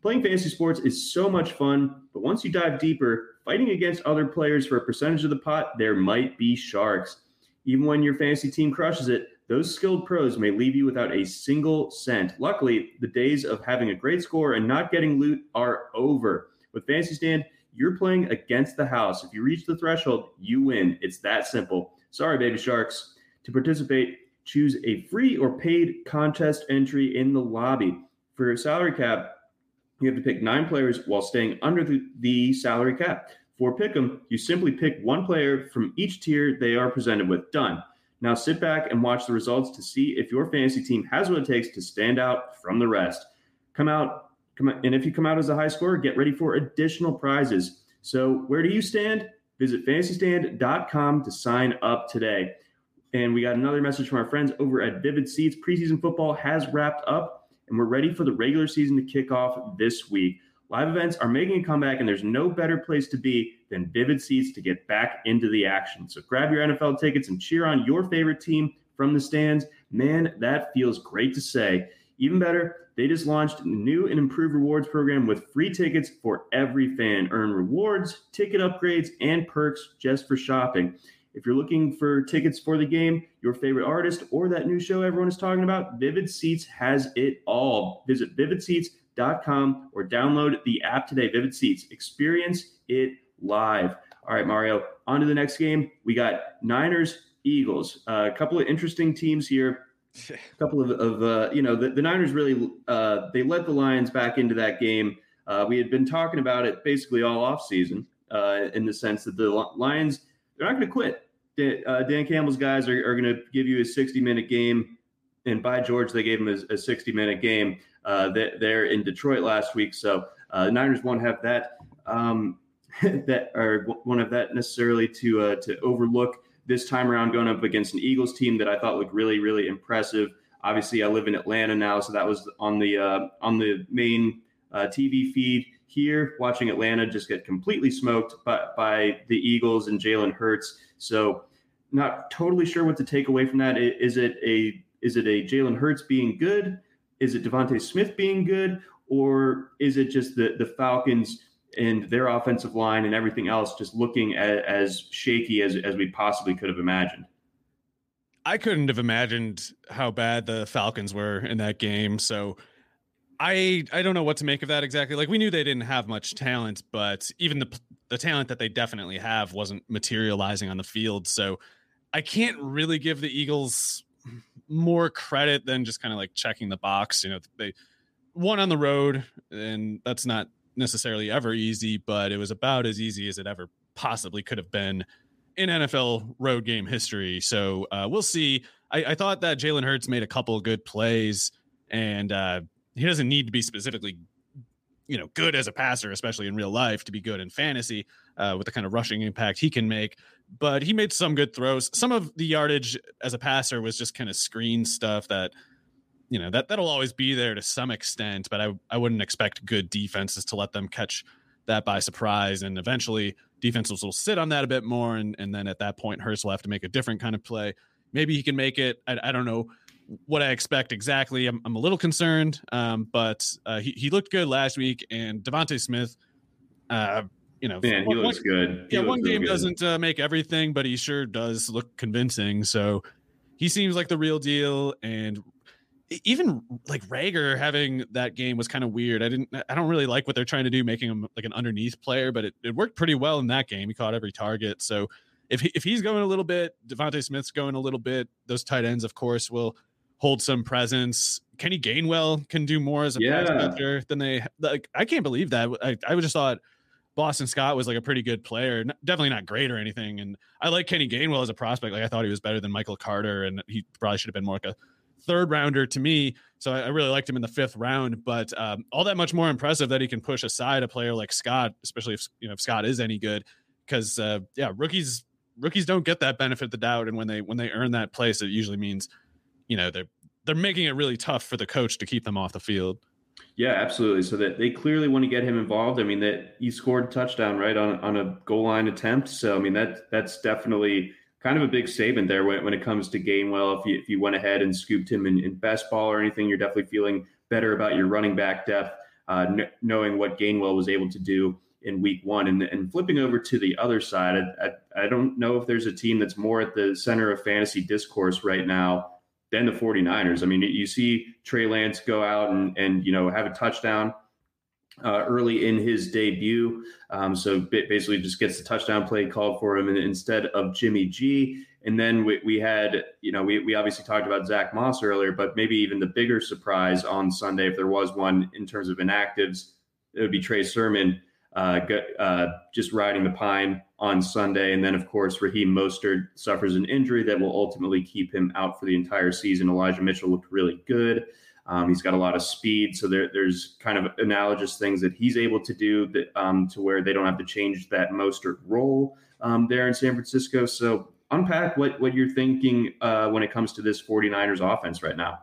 Playing fantasy sports is so much fun, but once you dive deeper, fighting against other players for a percentage of the pot, there might be sharks. Even when your fantasy team crushes it, those skilled pros may leave you without a single cent. Luckily, the days of having a great score and not getting loot are over. With Fantasy Stand, you're playing against the house. If you reach the threshold, you win. It's that simple. Sorry, baby sharks. To participate, choose a free or paid contest entry in the lobby. For a salary cap, you have to pick nine players while staying under the, the salary cap. For Pick'em, you simply pick one player from each tier they are presented with. Done. Now sit back and watch the results to see if your fantasy team has what it takes to stand out from the rest. Come out, come out, and if you come out as a high scorer, get ready for additional prizes. So where do you stand? Visit fantasystand.com to sign up today. And we got another message from our friends over at Vivid Seats. Preseason football has wrapped up and we're ready for the regular season to kick off this week. Live events are making a comeback, and there's no better place to be than Vivid Seats to get back into the action. So grab your NFL tickets and cheer on your favorite team from the stands. Man, that feels great to say. Even better, they just launched a new and improved rewards program with free tickets for every fan. Earn rewards, ticket upgrades, and perks just for shopping. If you're looking for tickets for the game, your favorite artist, or that new show everyone is talking about, Vivid Seats has it all. Visit vividseats.com or download the app today. Vivid Seats. Experience it live. All right, Mario, on to the next game. We got Niners, Eagles. Uh, a couple of interesting teams here. A couple of, of uh, you know, the, the Niners really, uh, they let the Lions back into that game. Uh, we had been talking about it basically all off season uh, in the sense that the Lions, they're not going to quit uh, Dan Campbell's guys are, are going to give you a 60 minute game. And by George, they gave him a, a 60 minute game uh, that they're in Detroit last week. So uh, the Niners won't have that um, that or one of that necessarily to uh, to overlook this time around going up against an Eagles team that I thought looked really really impressive. Obviously, I live in Atlanta now, so that was on the uh, on the main uh, TV feed here, watching Atlanta just get completely smoked by, by the Eagles and Jalen Hurts. So not totally sure what to take away from that. Is it a is it a Jalen Hurts being good? Is it DeVonta Smith being good, or is it just the the Falcons and their offensive line and everything else just looking as, as shaky as as we possibly could have imagined? I couldn't have imagined how bad the Falcons were in that game. So I I don't know what to make of that exactly. Like we knew they didn't have much talent, but even the the talent that they definitely have wasn't materializing on the field. So I can't really give the Eagles more credit than just kind of like checking the box. You know, they won on the road, and that's not necessarily ever easy, but it was about as easy as it ever possibly could have been in NFL road game history. So uh, we'll see. I, I thought that Jalen Hurts made a couple good plays, and uh, he doesn't need to be specifically you know good as a passer, especially in real life, to be good in fantasy uh, with the kind of rushing impact he can make. But he made some good throws. Some of the yardage as a passer was just kind of screen stuff that you know that that'll always be there to some extent. But I I wouldn't expect good defenses to let them catch that by surprise. And eventually defenses will sit on that a bit more. And, and then at that point, Hurts will have to make a different kind of play. Maybe he can make it. I, I don't know what I expect exactly. I'm, I'm a little concerned, um, but uh, he, he looked good last week. And DeVonta Smith, uh, you know, man, he one, looks good. He yeah, looks one game good. doesn't uh, make everything, but he sure does look convincing. So he seems like the real deal. And even like Reagor having that game was kind of weird. I didn't, I don't really like what they're trying to do, making him like an underneath player, but it, it worked pretty well in that game. He caught every target. So if he, if he's going a little bit, DeVonta Smith's going a little bit, those tight ends, of course, will hold some presence. Kenny Gainwell can do more as a yeah. pass catcher than they like. I can't believe that. I, I just thought Boston Scott was like a pretty good player, definitely not great or anything. And I like Kenny Gainwell as a prospect. Like I thought he was better than Michael Carter, and he probably should have been more like a third rounder to me. So I, really liked him in the fifth round, but um, all that much more impressive that he can push aside a player like Scott, especially if you know if Scott is any good. Because uh, yeah, rookies rookies don't get that benefit of the doubt, and when they when they earn that place, it usually means you know they're they're making it really tough for the coach to keep them off the field. Yeah, absolutely. So that they clearly want to get him involved. I mean, that he scored a touchdown right on on a goal line attempt. So I mean that that's definitely kind of a big statement there when, when it comes to Gainwell. If you, if you went ahead and scooped him in, in best ball or anything, you're definitely feeling better about your running back depth, uh, kn- knowing what Gainwell was able to do in week one. And, and flipping over to the other side, I, I, I don't know if there's a team that's more at the center of fantasy discourse right now than the 49ers. I mean, you see Trey Lance go out and, and you know, have a touchdown – uh, early in his debut. Um, so basically, just gets the touchdown play called for him instead of Jimmy G. And then we, we had, you know, we, we obviously talked about Zach Moss earlier, but maybe even the bigger surprise on Sunday, if there was one in terms of inactives, it would be Trey Sermon uh, uh, just riding the pine on Sunday. And then, of course, Raheem Mostert suffers an injury that will ultimately keep him out for the entire season. Elijah Mitchell looked really good. Um, he's got a lot of speed, so there, there's kind of analogous things that he's able to do that um, to where they don't have to change that Mostert role um, there in San Francisco. So unpack what what you're thinking uh, when it comes to this 49ers offense right now.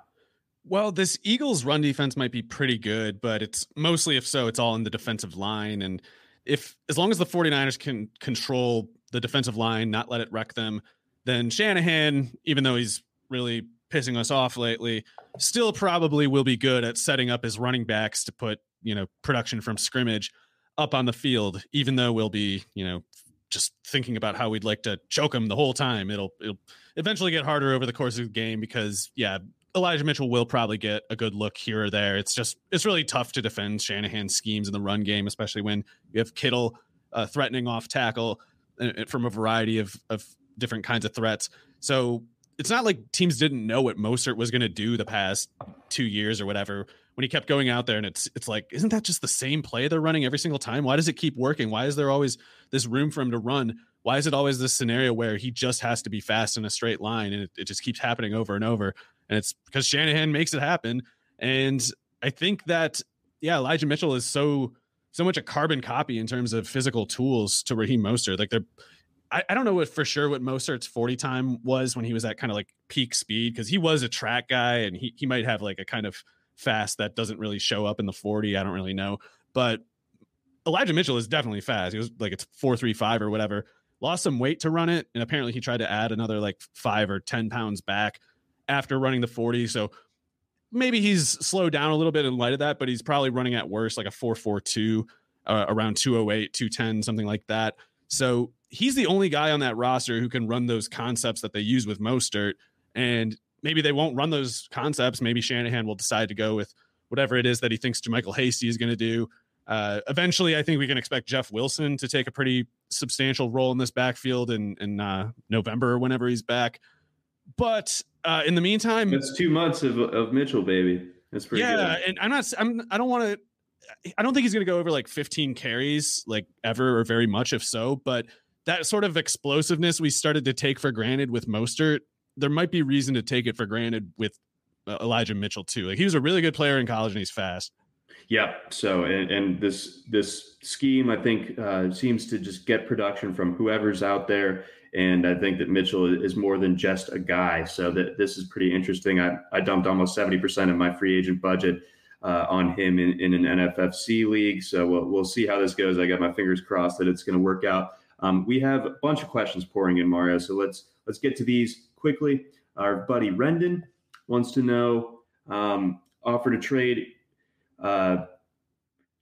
Well, this Eagles run defense might be pretty good, but it's mostly if so, it's all in the defensive line. And if as long as the 49ers can control the defensive line, not let it wreck them, then Shanahan, even though he's really pissing us off lately, still probably will be good at setting up his running backs to put, you know, production from scrimmage up on the field, even though we'll be, you know, just thinking about how we'd like to choke him the whole time. It'll it'll eventually get harder over the course of the game because yeah, Elijah Mitchell will probably get a good look here or there. It's just it's really tough to defend Shanahan's schemes in the run game, especially when you have Kittle uh, threatening off tackle uh, from a variety of of different kinds of threats. So it's not like teams didn't know what Mostert was going to do the past two years or whatever when he kept going out there and it's it's like isn't that just the same play they're running every single time? Why does it keep working? Why is there always this room for him to run? Why is it always this scenario where he just has to be fast in a straight line and it, it just keeps happening over and over? And it's because Shanahan makes it happen. And I think that yeah Elijah Mitchell is so so much a carbon copy in terms of physical tools to Raheem Mostert. Like they're I, I don't know what for sure what Mostert's 40 time was when he was at kind of like peak speed because he was a track guy and he, he might have like a kind of fast that doesn't really show up in the 40. I don't really know. But Elijah Mitchell is definitely fast. He was like it's 435 or whatever. Lost some weight to run it. And apparently he tried to add another like five or 10 pounds back after running the 40. So maybe he's slowed down a little bit in light of that, but he's probably running at worst like a 442, uh, around 208, 210, something like that. So he's the only guy on that roster who can run those concepts that they use with Mostert. And maybe they won't run those concepts. Maybe Shanahan will decide to go with whatever it is that he thinks JaMycal Hasty is going to do. Uh, eventually, I think we can expect Jeff Wilson to take a pretty substantial role in this backfield in in uh, November or whenever he's back. But uh, in the meantime, it's two months of, of Mitchell, baby. That's pretty. Yeah, good. and I'm not. I'm. I don't want to. I don't think he's going to go over like 15 carries, like ever or very much, if so. But that sort of explosiveness we started to take for granted with Mostert, there might be reason to take it for granted with uh, Elijah Mitchell too. Like he was a really good player in college and he's fast. Yep. So, and, and this this scheme, I think, uh, seems to just get production from whoever's out there. And I think that Mitchell is more than just a guy. So that this is pretty interesting. I, I dumped almost 70% of my free agent budget uh, on him in, in an NFFC league. So we'll, we'll see how this goes. I got my fingers crossed that it's going to work out. Um, we have a bunch of questions pouring in, Mario. So let's let's get to these quickly. Our buddy Rendon wants to know um, offered a trade. Uh,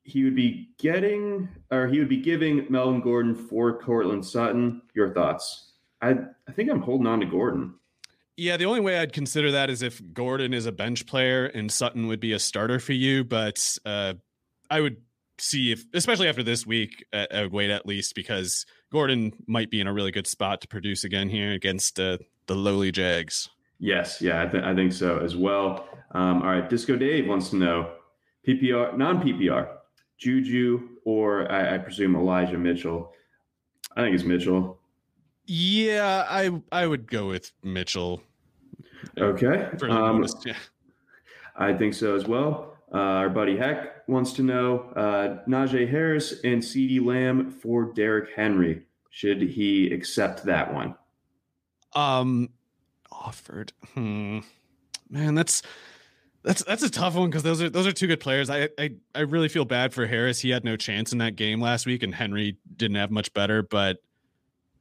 he would be getting or he would be giving Melvin Gordon for Courtland Sutton. Your thoughts? I I think I'm holding on to Gordon. Yeah, the only way I'd consider that is if Gordon is a bench player and Sutton would be a starter for you. But uh, I would see if, especially after this week, I would wait at least because Gordon might be in a really good spot to produce again here against uh, the lowly Jags. Yes, yeah, I, th- I think so as well. Um, all right, Disco Dave wants to know PPR, non PPR, Juju, or I, I, presume Elijah Mitchell. I think it's Mitchell. Yeah, I I would go with Mitchell. Okay. Um, yeah. I think so as well. Uh, our buddy Heck wants to know uh, Najee Harris and CeeDee Lamb for Derrick Henry. Should he accept that one? Um, offered. Hmm. Man, that's that's that's a tough one because those are those are two good players. I, I I really feel bad for Harris. He had no chance in that game last week, and Henry didn't have much better. But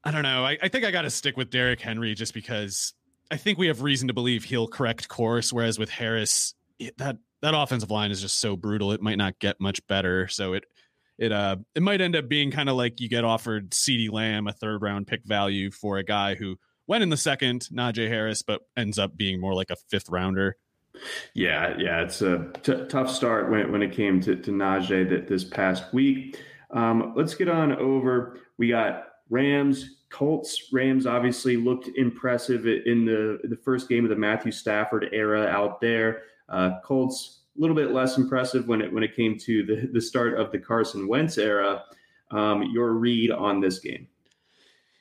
I don't know. I, I think I got to stick with Derrick Henry just because I think we have reason to believe he'll correct course. Whereas with Harris, it, that that offensive line is just so brutal; it might not get much better. So it it uh it might end up being kind of like you get offered CeeDee Lamb, a third round pick value for a guy who went in the second, Najee Harris, but ends up being more like a fifth rounder. Yeah, yeah, it's a t- tough start when, when it came to, to Najee that this past week. Um, let's get on over. We got Rams, Colts. Rams obviously looked impressive in the the first game of the Matthew Stafford era out there. Uh, Colts a little bit less impressive when it when it came to the the start of the Carson Wentz era. Um, your read on this game?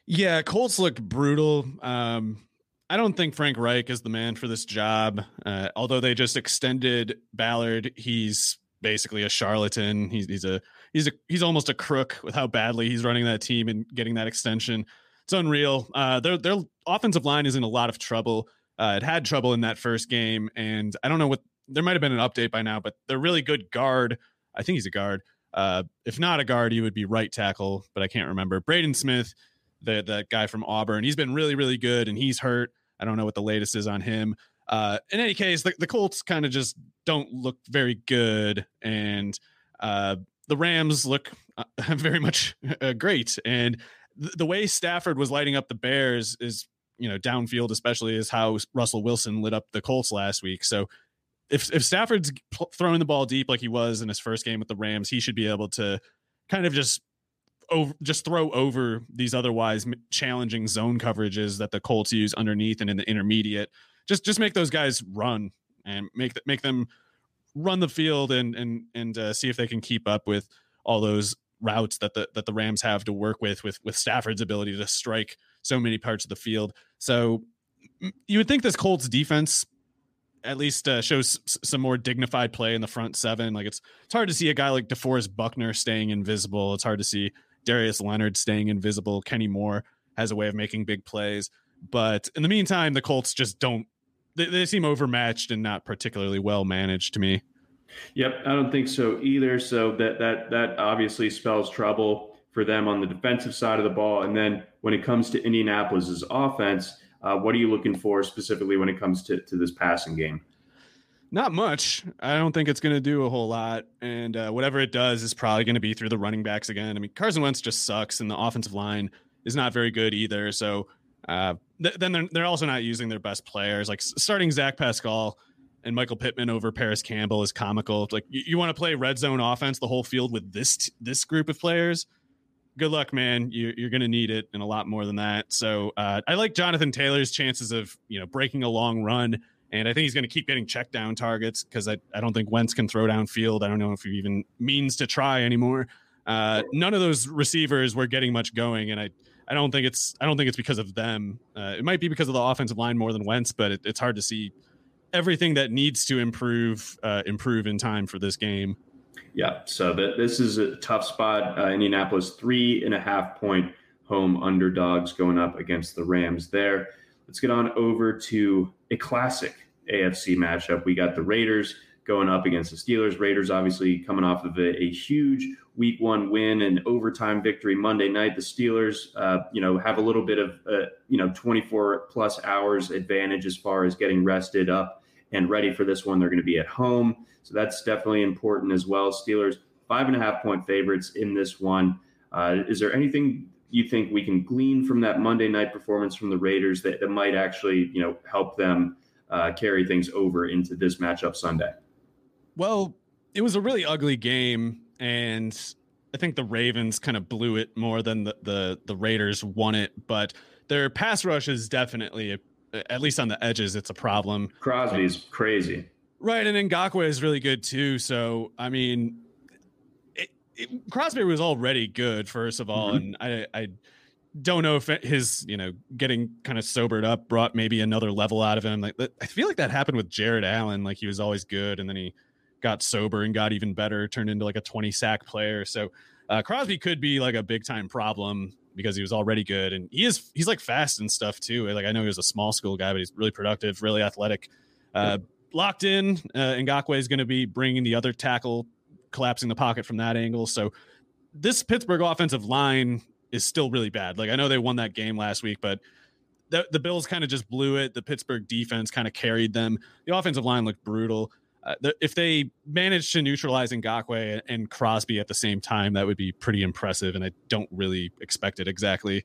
Yeah, Colts looked brutal. Um, I don't think Frank Reich is the man for this job. Uh, although they just extended Ballard, he's basically a charlatan. He's, he's a he's a he's almost a crook with how badly he's running that team and getting that extension. It's unreal. Uh, their their offensive line is in a lot of trouble. Uh, it had trouble in that first game, and I don't know what there might have been an update by now, but they're really good guard. I think he's a guard. Uh, if not a guard, he would be right tackle, but I can't remember. Braden Smith, the the guy from Auburn, he's been really really good, and he's hurt. I don't know what the latest is on him. Uh, in any case, the, the Colts kind of just don't look very good, and uh, the Rams look uh, very much uh, great. And th- the way Stafford was lighting up the Bears is, you know, downfield, especially is how Russell Wilson lit up the Colts last week. So if if Stafford's throwing the ball deep like he was in his first game with the Rams, he should be able to kind of just over, just throw over these otherwise challenging zone coverages that the Colts use underneath and in the intermediate. Just just make those guys run and make make them run the field and and and uh, see if they can keep up with all those routes that the that the Rams have to work with with with Stafford's ability to strike so many parts of the field. So you would think this Colts defense at least uh, shows some more dignified play in the front seven. Like it's it's hard to see a guy like DeForest Buckner staying invisible. It's hard to see Darius Leonard staying invisible. Kenny Moore has a way of making big plays. But in the meantime, the Colts just don't, they, they seem overmatched and not particularly well managed to me. Yep, I don't think so either. So that that that obviously spells trouble for them on the defensive side of the ball. And then when it comes to Indianapolis's offense, uh, what are you looking for specifically when it comes to to this passing game? Not much. I don't think it's going to do a whole lot. And uh, whatever it does is probably going to be through the running backs again. I mean, Carson Wentz just sucks, and the offensive line is not very good either. So uh, th- then they're, they're also not using their best players. Like starting Zach Pascal and Michael Pittman over Parris Campbell is comical. Like you, you want to play red zone offense the whole field with this t- this group of players. Good luck, man. You, you're going to need it and a lot more than that. So uh, I like Jonathan Taylor's chances of you know breaking a long run and I think he's going to keep getting check down targets because I, I don't think Wentz can throw downfield. I don't know if he even means to try anymore. Uh, none of those receivers were getting much going, and I, I don't think it's I don't think it's because of them. Uh, it might be because of the offensive line more than Wentz, but it, it's hard to see everything that needs to improve uh, improve in time for this game. Yeah, so that this is a tough spot. Uh, Indianapolis three and a half point home underdogs going up against the Rams there. Let's get on over to a classic AFC matchup. We got the Raiders going up against the Steelers. Raiders obviously coming off of a, a huge Week One win and overtime victory Monday night. The Steelers, uh, you know, have a little bit of uh, you know 24 plus hours advantage as far as getting rested up and ready for this one. They're going to be at home, so that's definitely important as well. Steelers five and a half point favorites in this one. Uh, is there anything you think we can glean from that Monday night performance from the Raiders that, that might actually you know help them uh, carry things over into this matchup Sunday? Well, it was a really ugly game, and I think the Ravens kind of blew it more than the the, the Raiders won it. But their pass rush is definitely, a, at least on the edges, it's a problem. Crosby's crazy, right? And Ngakoue is really good too. So I mean, it, it, Crosby was already good, first of all, mm-hmm. and I I don't know if his you know getting kind of sobered up brought maybe another level out of him. Like I feel like that happened with Jared Allen. Like he was always good, and then he got sober and got even better, turned into like a 20 sack player. So uh, Crosby could be like a big time problem because he was already good and he is he's like fast and stuff too. Like I know he was a small school guy, but he's really productive, really athletic. Uh, locked in, uh, Ngakoue is going to be bringing the other tackle, collapsing the pocket from that angle. So this Pittsburgh offensive line is still really bad. Like I know they won that game last week, but the, the Bills kind of just blew it. The Pittsburgh defense kind of carried them. The offensive line looked brutal. Uh, the, if they manage to neutralize Ngakoue and Crosby at the same time, that would be pretty impressive. And I don't really expect it exactly.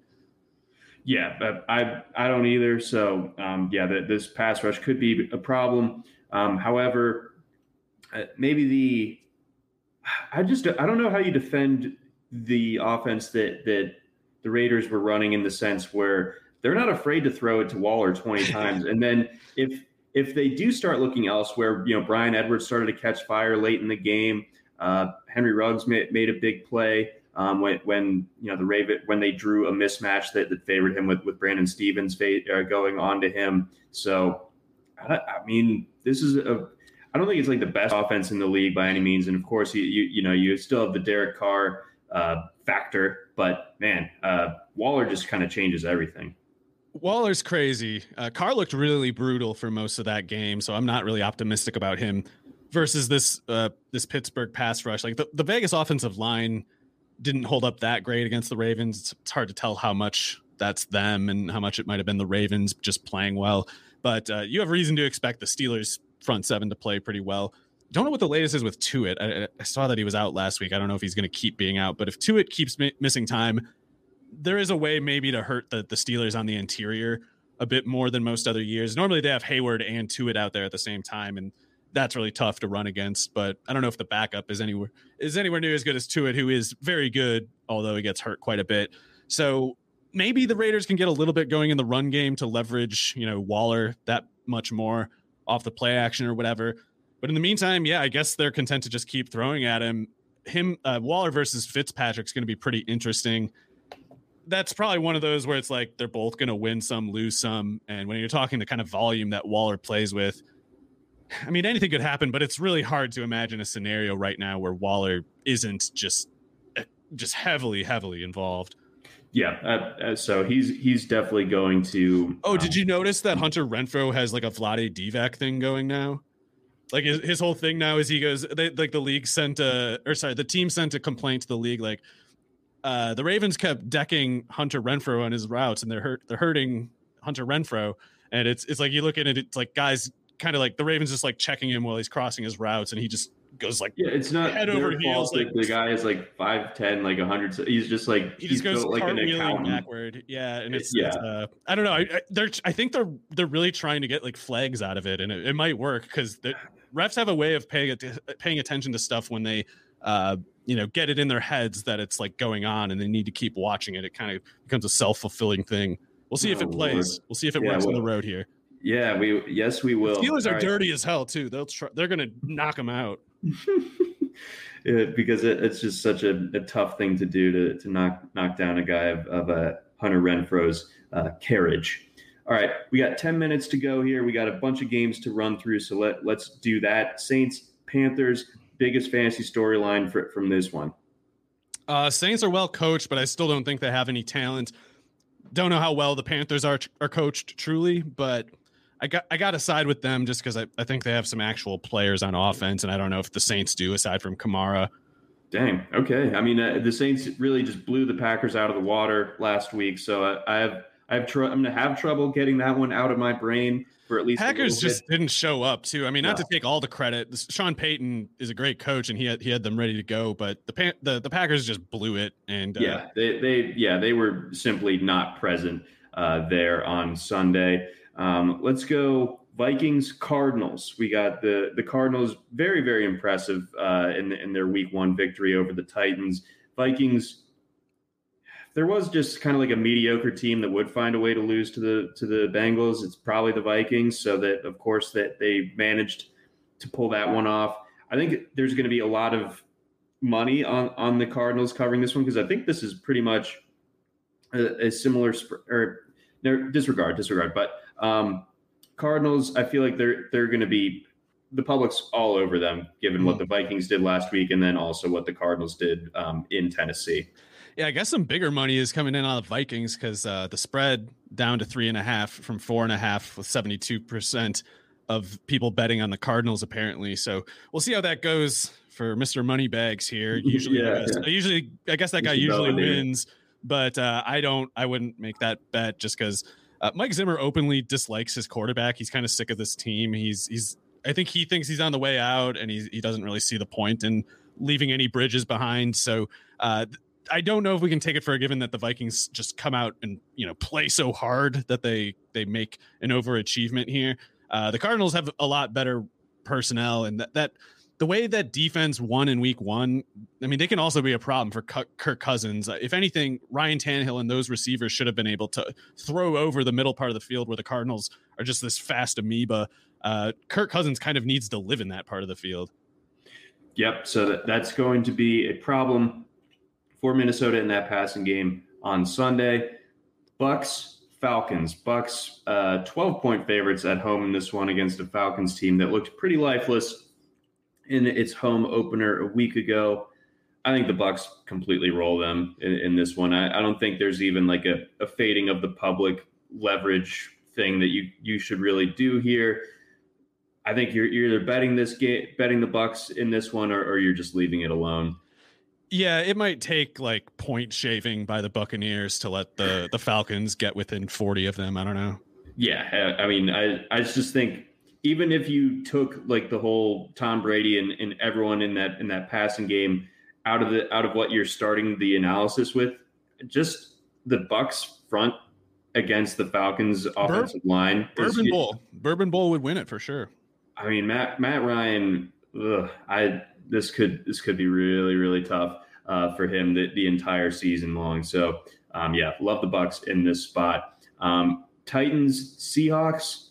Yeah, I I don't either. So um, yeah, that this pass rush could be a problem. Um, however, uh, maybe the I just I don't know how you defend the offense that that the Raiders were running in the sense where they're not afraid to throw it to Waller 20 times. and then if if they do start looking elsewhere, you know, Bryan Edwards started to catch fire late in the game. Uh, Henry Ruggs made, made, a big play um, when, when you know the Raven when they drew a mismatch that, that favored him with with Brandon Stephens uh, going on to him. So, I, I, mean, this is a. I don't think it's like the best offense in the league by any means, and of course, you you, you know you still have the Derek Carr uh, factor, but man, uh, Waller just kind of changes everything. Waller's crazy. Uh, Carr looked really brutal for most of that game, so I'm not really optimistic about him versus this uh, this Pittsburgh pass rush. Like the, the Vegas offensive line didn't hold up that great against the Ravens. It's, it's hard to tell how much that's them and how much it might have been the Ravens just playing well. But uh, you have reason to expect the Steelers front seven to play pretty well. Don't know what the latest is with Tuitt. I, I saw that he was out last week. I don't know if he's going to keep being out, but if Tuitt keeps mi- missing time, there is a way maybe to hurt the, the Steelers on the interior a bit more than most other years. Normally they have Heyward and Tuitt out there at the same time, and that's really tough to run against. But I don't know if the backup is anywhere is anywhere near as good as Tuitt, who is very good, although he gets hurt quite a bit. So maybe the Raiders can get a little bit going in the run game to leverage, you know, Waller that much more off the play action or whatever. But in the meantime, yeah, I guess they're content to just keep throwing at him. Him uh, Waller versus Fitzpatrick's going to be pretty interesting that's probably one of those where it's like they're both going to win some, lose some. And when you're talking the kind of volume that Waller plays with, I mean, anything could happen, but it's really hard to imagine a scenario right now where Waller isn't just eh, just heavily, heavily involved. Yeah, uh, uh, so he's he's definitely going to. Oh, um, did you notice that Hunter Renfrow has like a Vlade Divac thing going now? Like his, his whole thing now is he goes they, like the league sent a or sorry the team sent a complaint to the league like uh, the Ravens kept decking Hunter Renfrow on his routes, and they're hurt. They're hurting Hunter Renfrow. and it's it's like you look at it. It's like guys kind of like the Ravens just like checking him while he's crossing his routes, and he just goes like yeah, it's not head over heels. Like, the guy is like five ten, like a hundred. He's just like he just goes like an backward. Yeah, and it's yeah. It's, uh, I don't know. I, I, they're I think they're they're really trying to get like flags out of it, and it, it might work because the refs have a way of paying paying attention to stuff when they uh, you know get it in their heads that it's like going on and they need to keep watching it it kind of becomes a self-fulfilling thing we'll see oh, if it oh, plays Lord. we'll see if it yeah, works well, on the road here yeah we yes we will the steelers All are right. dirty as hell too they'll try, they're gonna knock them out yeah, because it, it's just such a, a, tough thing to do to, to knock knock down a guy of, of a hunter renfrow's uh, carriage all right, we got 10 minutes to go here. We got a bunch of games to run through, so let, let's do that. Saints, Panthers, biggest fantasy storyline from this one? Uh, Saints are well coached, but I still don't think they have any talent. Don't know how well the Panthers are are coached truly, but I got I got to side with them just because I, I think they have some actual players on offense, and I don't know if the Saints do aside from Kamara. Dang. Okay. I mean, uh, the Saints really just blew the Packers out of the water last week, so I, I have I have tr- I'm gonna have trouble getting that one out of my brain for at least Packers just didn't show up too. I mean, not to take all the credit. Sean Payton is a great coach and he had he had them ready to go, but the the, the Packers just blew it. And uh, yeah, they they yeah they were simply not present uh, there on Sunday. Um, let's go Vikings Cardinals. We got the the Cardinals very very impressive uh, in in their Week One victory over the Titans. Vikings there was just kind of like a mediocre team that would find a way to lose to the to the Bengals, it's probably the Vikings. So that of course that they managed to pull that one off. I think there's going to be a lot of money on on the Cardinals covering this one because I think this is pretty much a, a similar sp- or no, disregard disregard, but um, Cardinals. I feel like they're they're going to be the public's all over them given mm-hmm. what the Vikings did last week and then also what the Cardinals did um, in Tennessee. Yeah, I guess some bigger money is coming in on the Vikings because uh, the spread down to three and a half from four and a half with 72% of people betting on the Cardinals, apparently. So we'll see how that goes for Mr. Moneybags here. Usually, yeah, yeah. usually, I guess that guy usually wins, but uh, I don't, I wouldn't make that bet just because uh, Mike Zimmer openly dislikes his quarterback. He's kind of sick of this team. He's, he's, I think he thinks he's on the way out and he, he doesn't really see the point in leaving any bridges behind. So, uh, I don't know if we can take it for a given that the Vikings just come out and you know play so hard that they they make an overachievement here. Uh, the Cardinals have a lot better personnel, and that that the way that defense won in Week One, I mean, they can also be a problem for Kirk Cousins. If anything, Ryan Tannehill and those receivers should have been able to throw over the middle part of the field where the Cardinals are just this fast amoeba. Uh, Kirk Cousins kind of needs to live in that part of the field. Yep. So that, that's going to be a problem for Minnesota in that passing game on Sunday. Bucks, Falcons. Bucks, uh, 12 point favorites at home in this one against a Falcons team that looked pretty lifeless in its home opener a week ago. I think the Bucks completely roll them in, in this one. I, I, don't think there's even like a, a fading of the public leverage thing that you you should really do here. I think you're, you're either betting this game, betting the Bucks in this one, or, or you're just leaving it alone. Yeah, it might take like point shaving by the Buccaneers to let the the Falcons get within 40 of them. I don't know. Yeah, I mean, I I just think even if you took like the whole Tom Brady and, and everyone in that in that passing game out of the out of what you're starting the analysis with, just the Bucks front against the Falcons offensive Bur- line. Bourbon is, Bowl. Bourbon Bowl would win it for sure. I mean, Matt Matt Ryan. Ugh, I this could this could be really really tough uh, for him the, the entire season long. So um, yeah, love the Bucks in this spot. Um, Titans Seahawks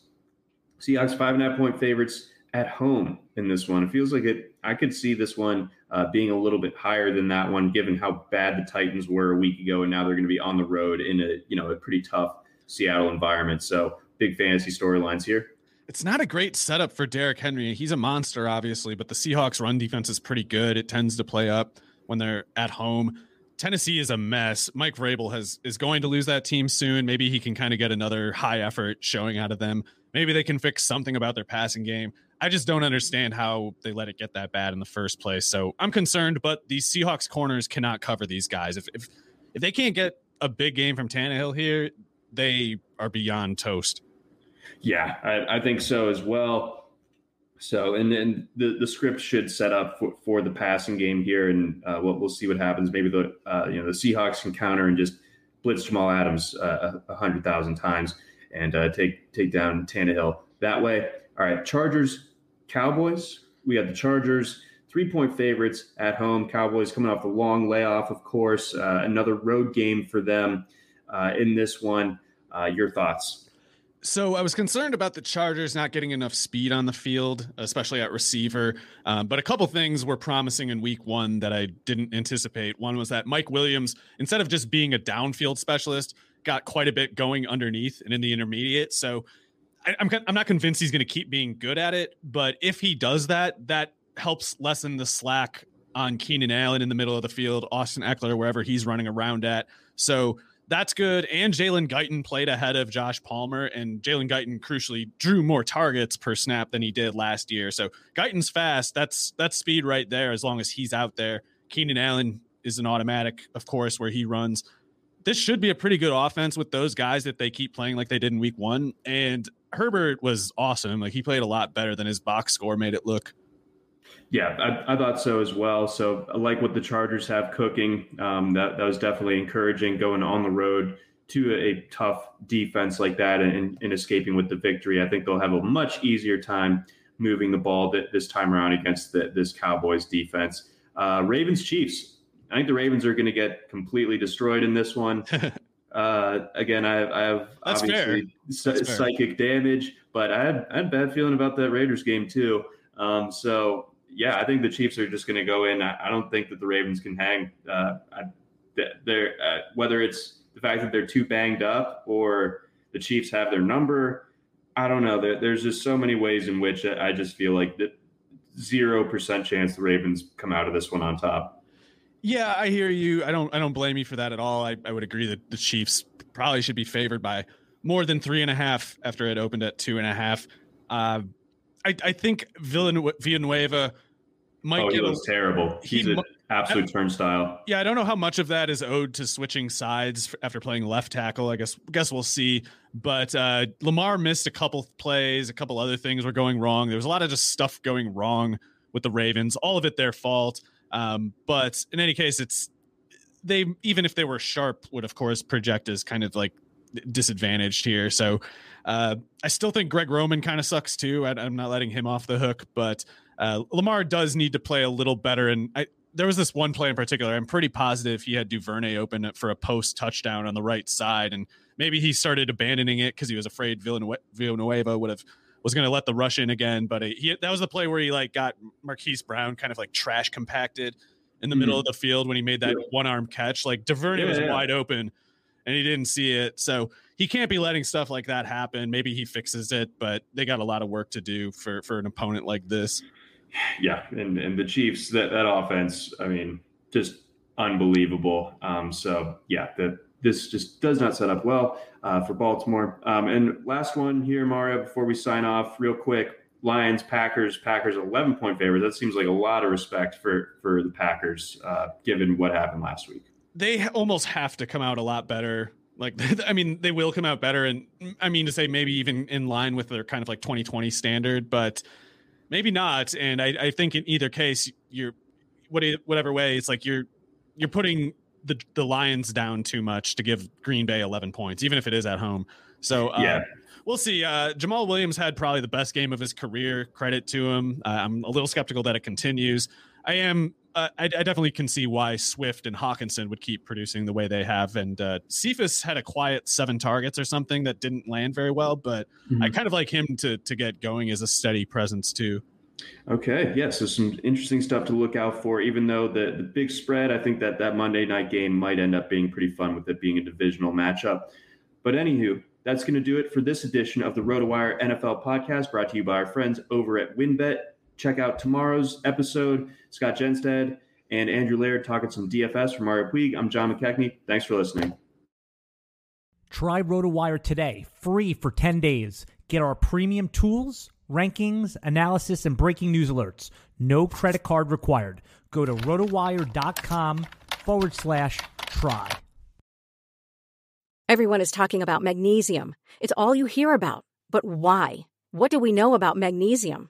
Seahawks five and a half point favorites at home in this one. It feels like it. I could see this one uh, being a little bit higher than that one, given how bad the Titans were a week ago, and now they're going to be on the road in a you know a pretty tough Seattle environment. So big fantasy storylines here it's not a great setup for Derrick Henry. He's a monster, obviously, but the Seahawks run defense is pretty good. It tends to play up when they're at home. Tennessee is a mess. Mike Vrabel has is going to lose that team soon. Maybe he can kind of get another high effort showing out of them. Maybe they can fix something about their passing game. I just don't understand how they let it get that bad in the first place. So I'm concerned, but these Seahawks corners cannot cover these guys. If if if they can't get a big game from Tannehill here, they are beyond toast. Yeah, I, I think so as well. So, and then the, the script should set up for, for the passing game here, and uh, we'll, we'll see what happens. Maybe the uh, you know the Seahawks can counter and just blitz Jamal Adams uh, a hundred thousand times and uh, take take down Tannehill that way. All right, Chargers, Cowboys. We have the Chargers, three point favorites at home. Cowboys coming off the long layoff, of course. Uh, another road game for them uh, in this one. your thoughts? So I was concerned about the Chargers not getting enough speed on the field, especially at receiver. Um, but a couple things were promising in Week One that I didn't anticipate. One was that Mike Williams, instead of just being a downfield specialist, got quite a bit going underneath and in the intermediate. So I, I'm I'm not convinced he's going to keep being good at it. But if he does that, that helps lessen the slack on Keenan Allen in the middle of the field, Austin Ekeler wherever he's running around at. So that's good. And Jalen Guyton played ahead of Josh Palmer, and Jalen Guyton crucially drew more targets per snap than he did last year. So Guyton's fast. That's that's speed right there. As long as he's out there, Keenan Allen is an automatic, of course, where he runs. This should be a pretty good offense with those guys that they keep playing like they did in Week One. And Herbert was awesome. Like he played a lot better than his box score made it look. Yeah, I, I, thought so as well. So I like what the Chargers have cooking. Um, that that was definitely encouraging going on the road to a, a tough defense like that and, and, escaping with the victory. I think they'll have a much easier time moving the ball th- this time around against the, this Cowboys defense. Uh, Ravens Chiefs. I think the Ravens are going to get completely destroyed in this one. uh, again, I have, I have That's obviously psychic damage, but I had, I had a bad feeling about that Raiders game too. Um, so yeah, I think the Chiefs are just going to go in. I, I, don't think that the Ravens can hang. Uh, I, they're uh, whether it's the fact that they're too banged up or the Chiefs have their number. I don't know. There, there's just so many ways in which I just feel like that zero percent chance the Ravens come out of this one on top. Yeah, I hear you. I don't. I don't blame you for that at all. I, I would agree that the Chiefs probably should be favored by more than three and a half after it opened at two and a half. Uh, I, I think Villanueva might oh, he was terrible. He's he, an absolute turnstile. Yeah, I don't know how much of that is owed to switching sides after playing left tackle. I guess guess we'll see. But uh, Lamar missed a couple plays, a couple other things were going wrong. There was a lot of just stuff going wrong with the Ravens. All of it their fault. Um, but in any case, it's they even if they were sharp would of course project as kind of like disadvantaged here. So uh, I still think Greg Roman kind of sucks too. I, I'm not letting him off the hook, but uh, Lamar does need to play a little better. And I, there was this one play in particular. I'm pretty positive he had Duvernay open for a post touchdown on the right side, and maybe he started abandoning it because he was afraid Villanueva would have was going to let the rush in again. But he that was the play where he like got Marquise Brown kind of like trash compacted in the mm-hmm. middle of the field when he made that yeah. one arm catch. Like Duvernay yeah, was yeah. wide open and he didn't see it, so he can't be letting stuff like that happen. Maybe he fixes it, but they got a lot of work to do for for an opponent like this yeah, and and the Chiefs that that offense, I mean, just unbelievable. Um, so yeah, that this just does not set up well uh, for Baltimore. Um, and last one here, Mario, before we sign off, real quick. Lions, Packers, Packers, eleven point favorites. That seems like a lot of respect for for the Packers, uh, given what happened last week. They almost have to come out a lot better. Like, I mean, they will come out better, and I mean to say maybe even in line with their kind of like 2020 standard, but maybe not. And I, I think in either case, you're whatever way, it's like you're you're putting the the Lions down too much to give Green Bay 11 points, even if it is at home. So uh, yeah. We'll see. Uh, Jamaal Williams had probably the best game of his career. Credit to him. Uh, I'm a little skeptical that it continues. I am uh, I, I, definitely can see why Swift and Hockenson would keep producing the way they have. And uh, Cephus had a quiet seven targets or something that didn't land very well, but mm-hmm. I kind of like him to to get going as a steady presence too. Okay, yeah, so some interesting stuff to look out for. Even though the the big spread, I think that that Monday night game might end up being pretty fun with it being a divisional matchup. But anywho, that's going to do it for this edition of the RotoWire NFL podcast, brought to you by our friends over at WynnBET check out tomorrow's episode. Scott Jenstad and Andrew Laird talking some DFS from Mario Puig. I'm John McKechnie. Thanks for listening. Try RotoWire today, free for 10 days. Get our premium tools, rankings, analysis, and breaking news alerts. No credit card required. Go to rotowire.com forward slash try. Everyone is talking about magnesium. It's all you hear about. But why? What do we know about magnesium?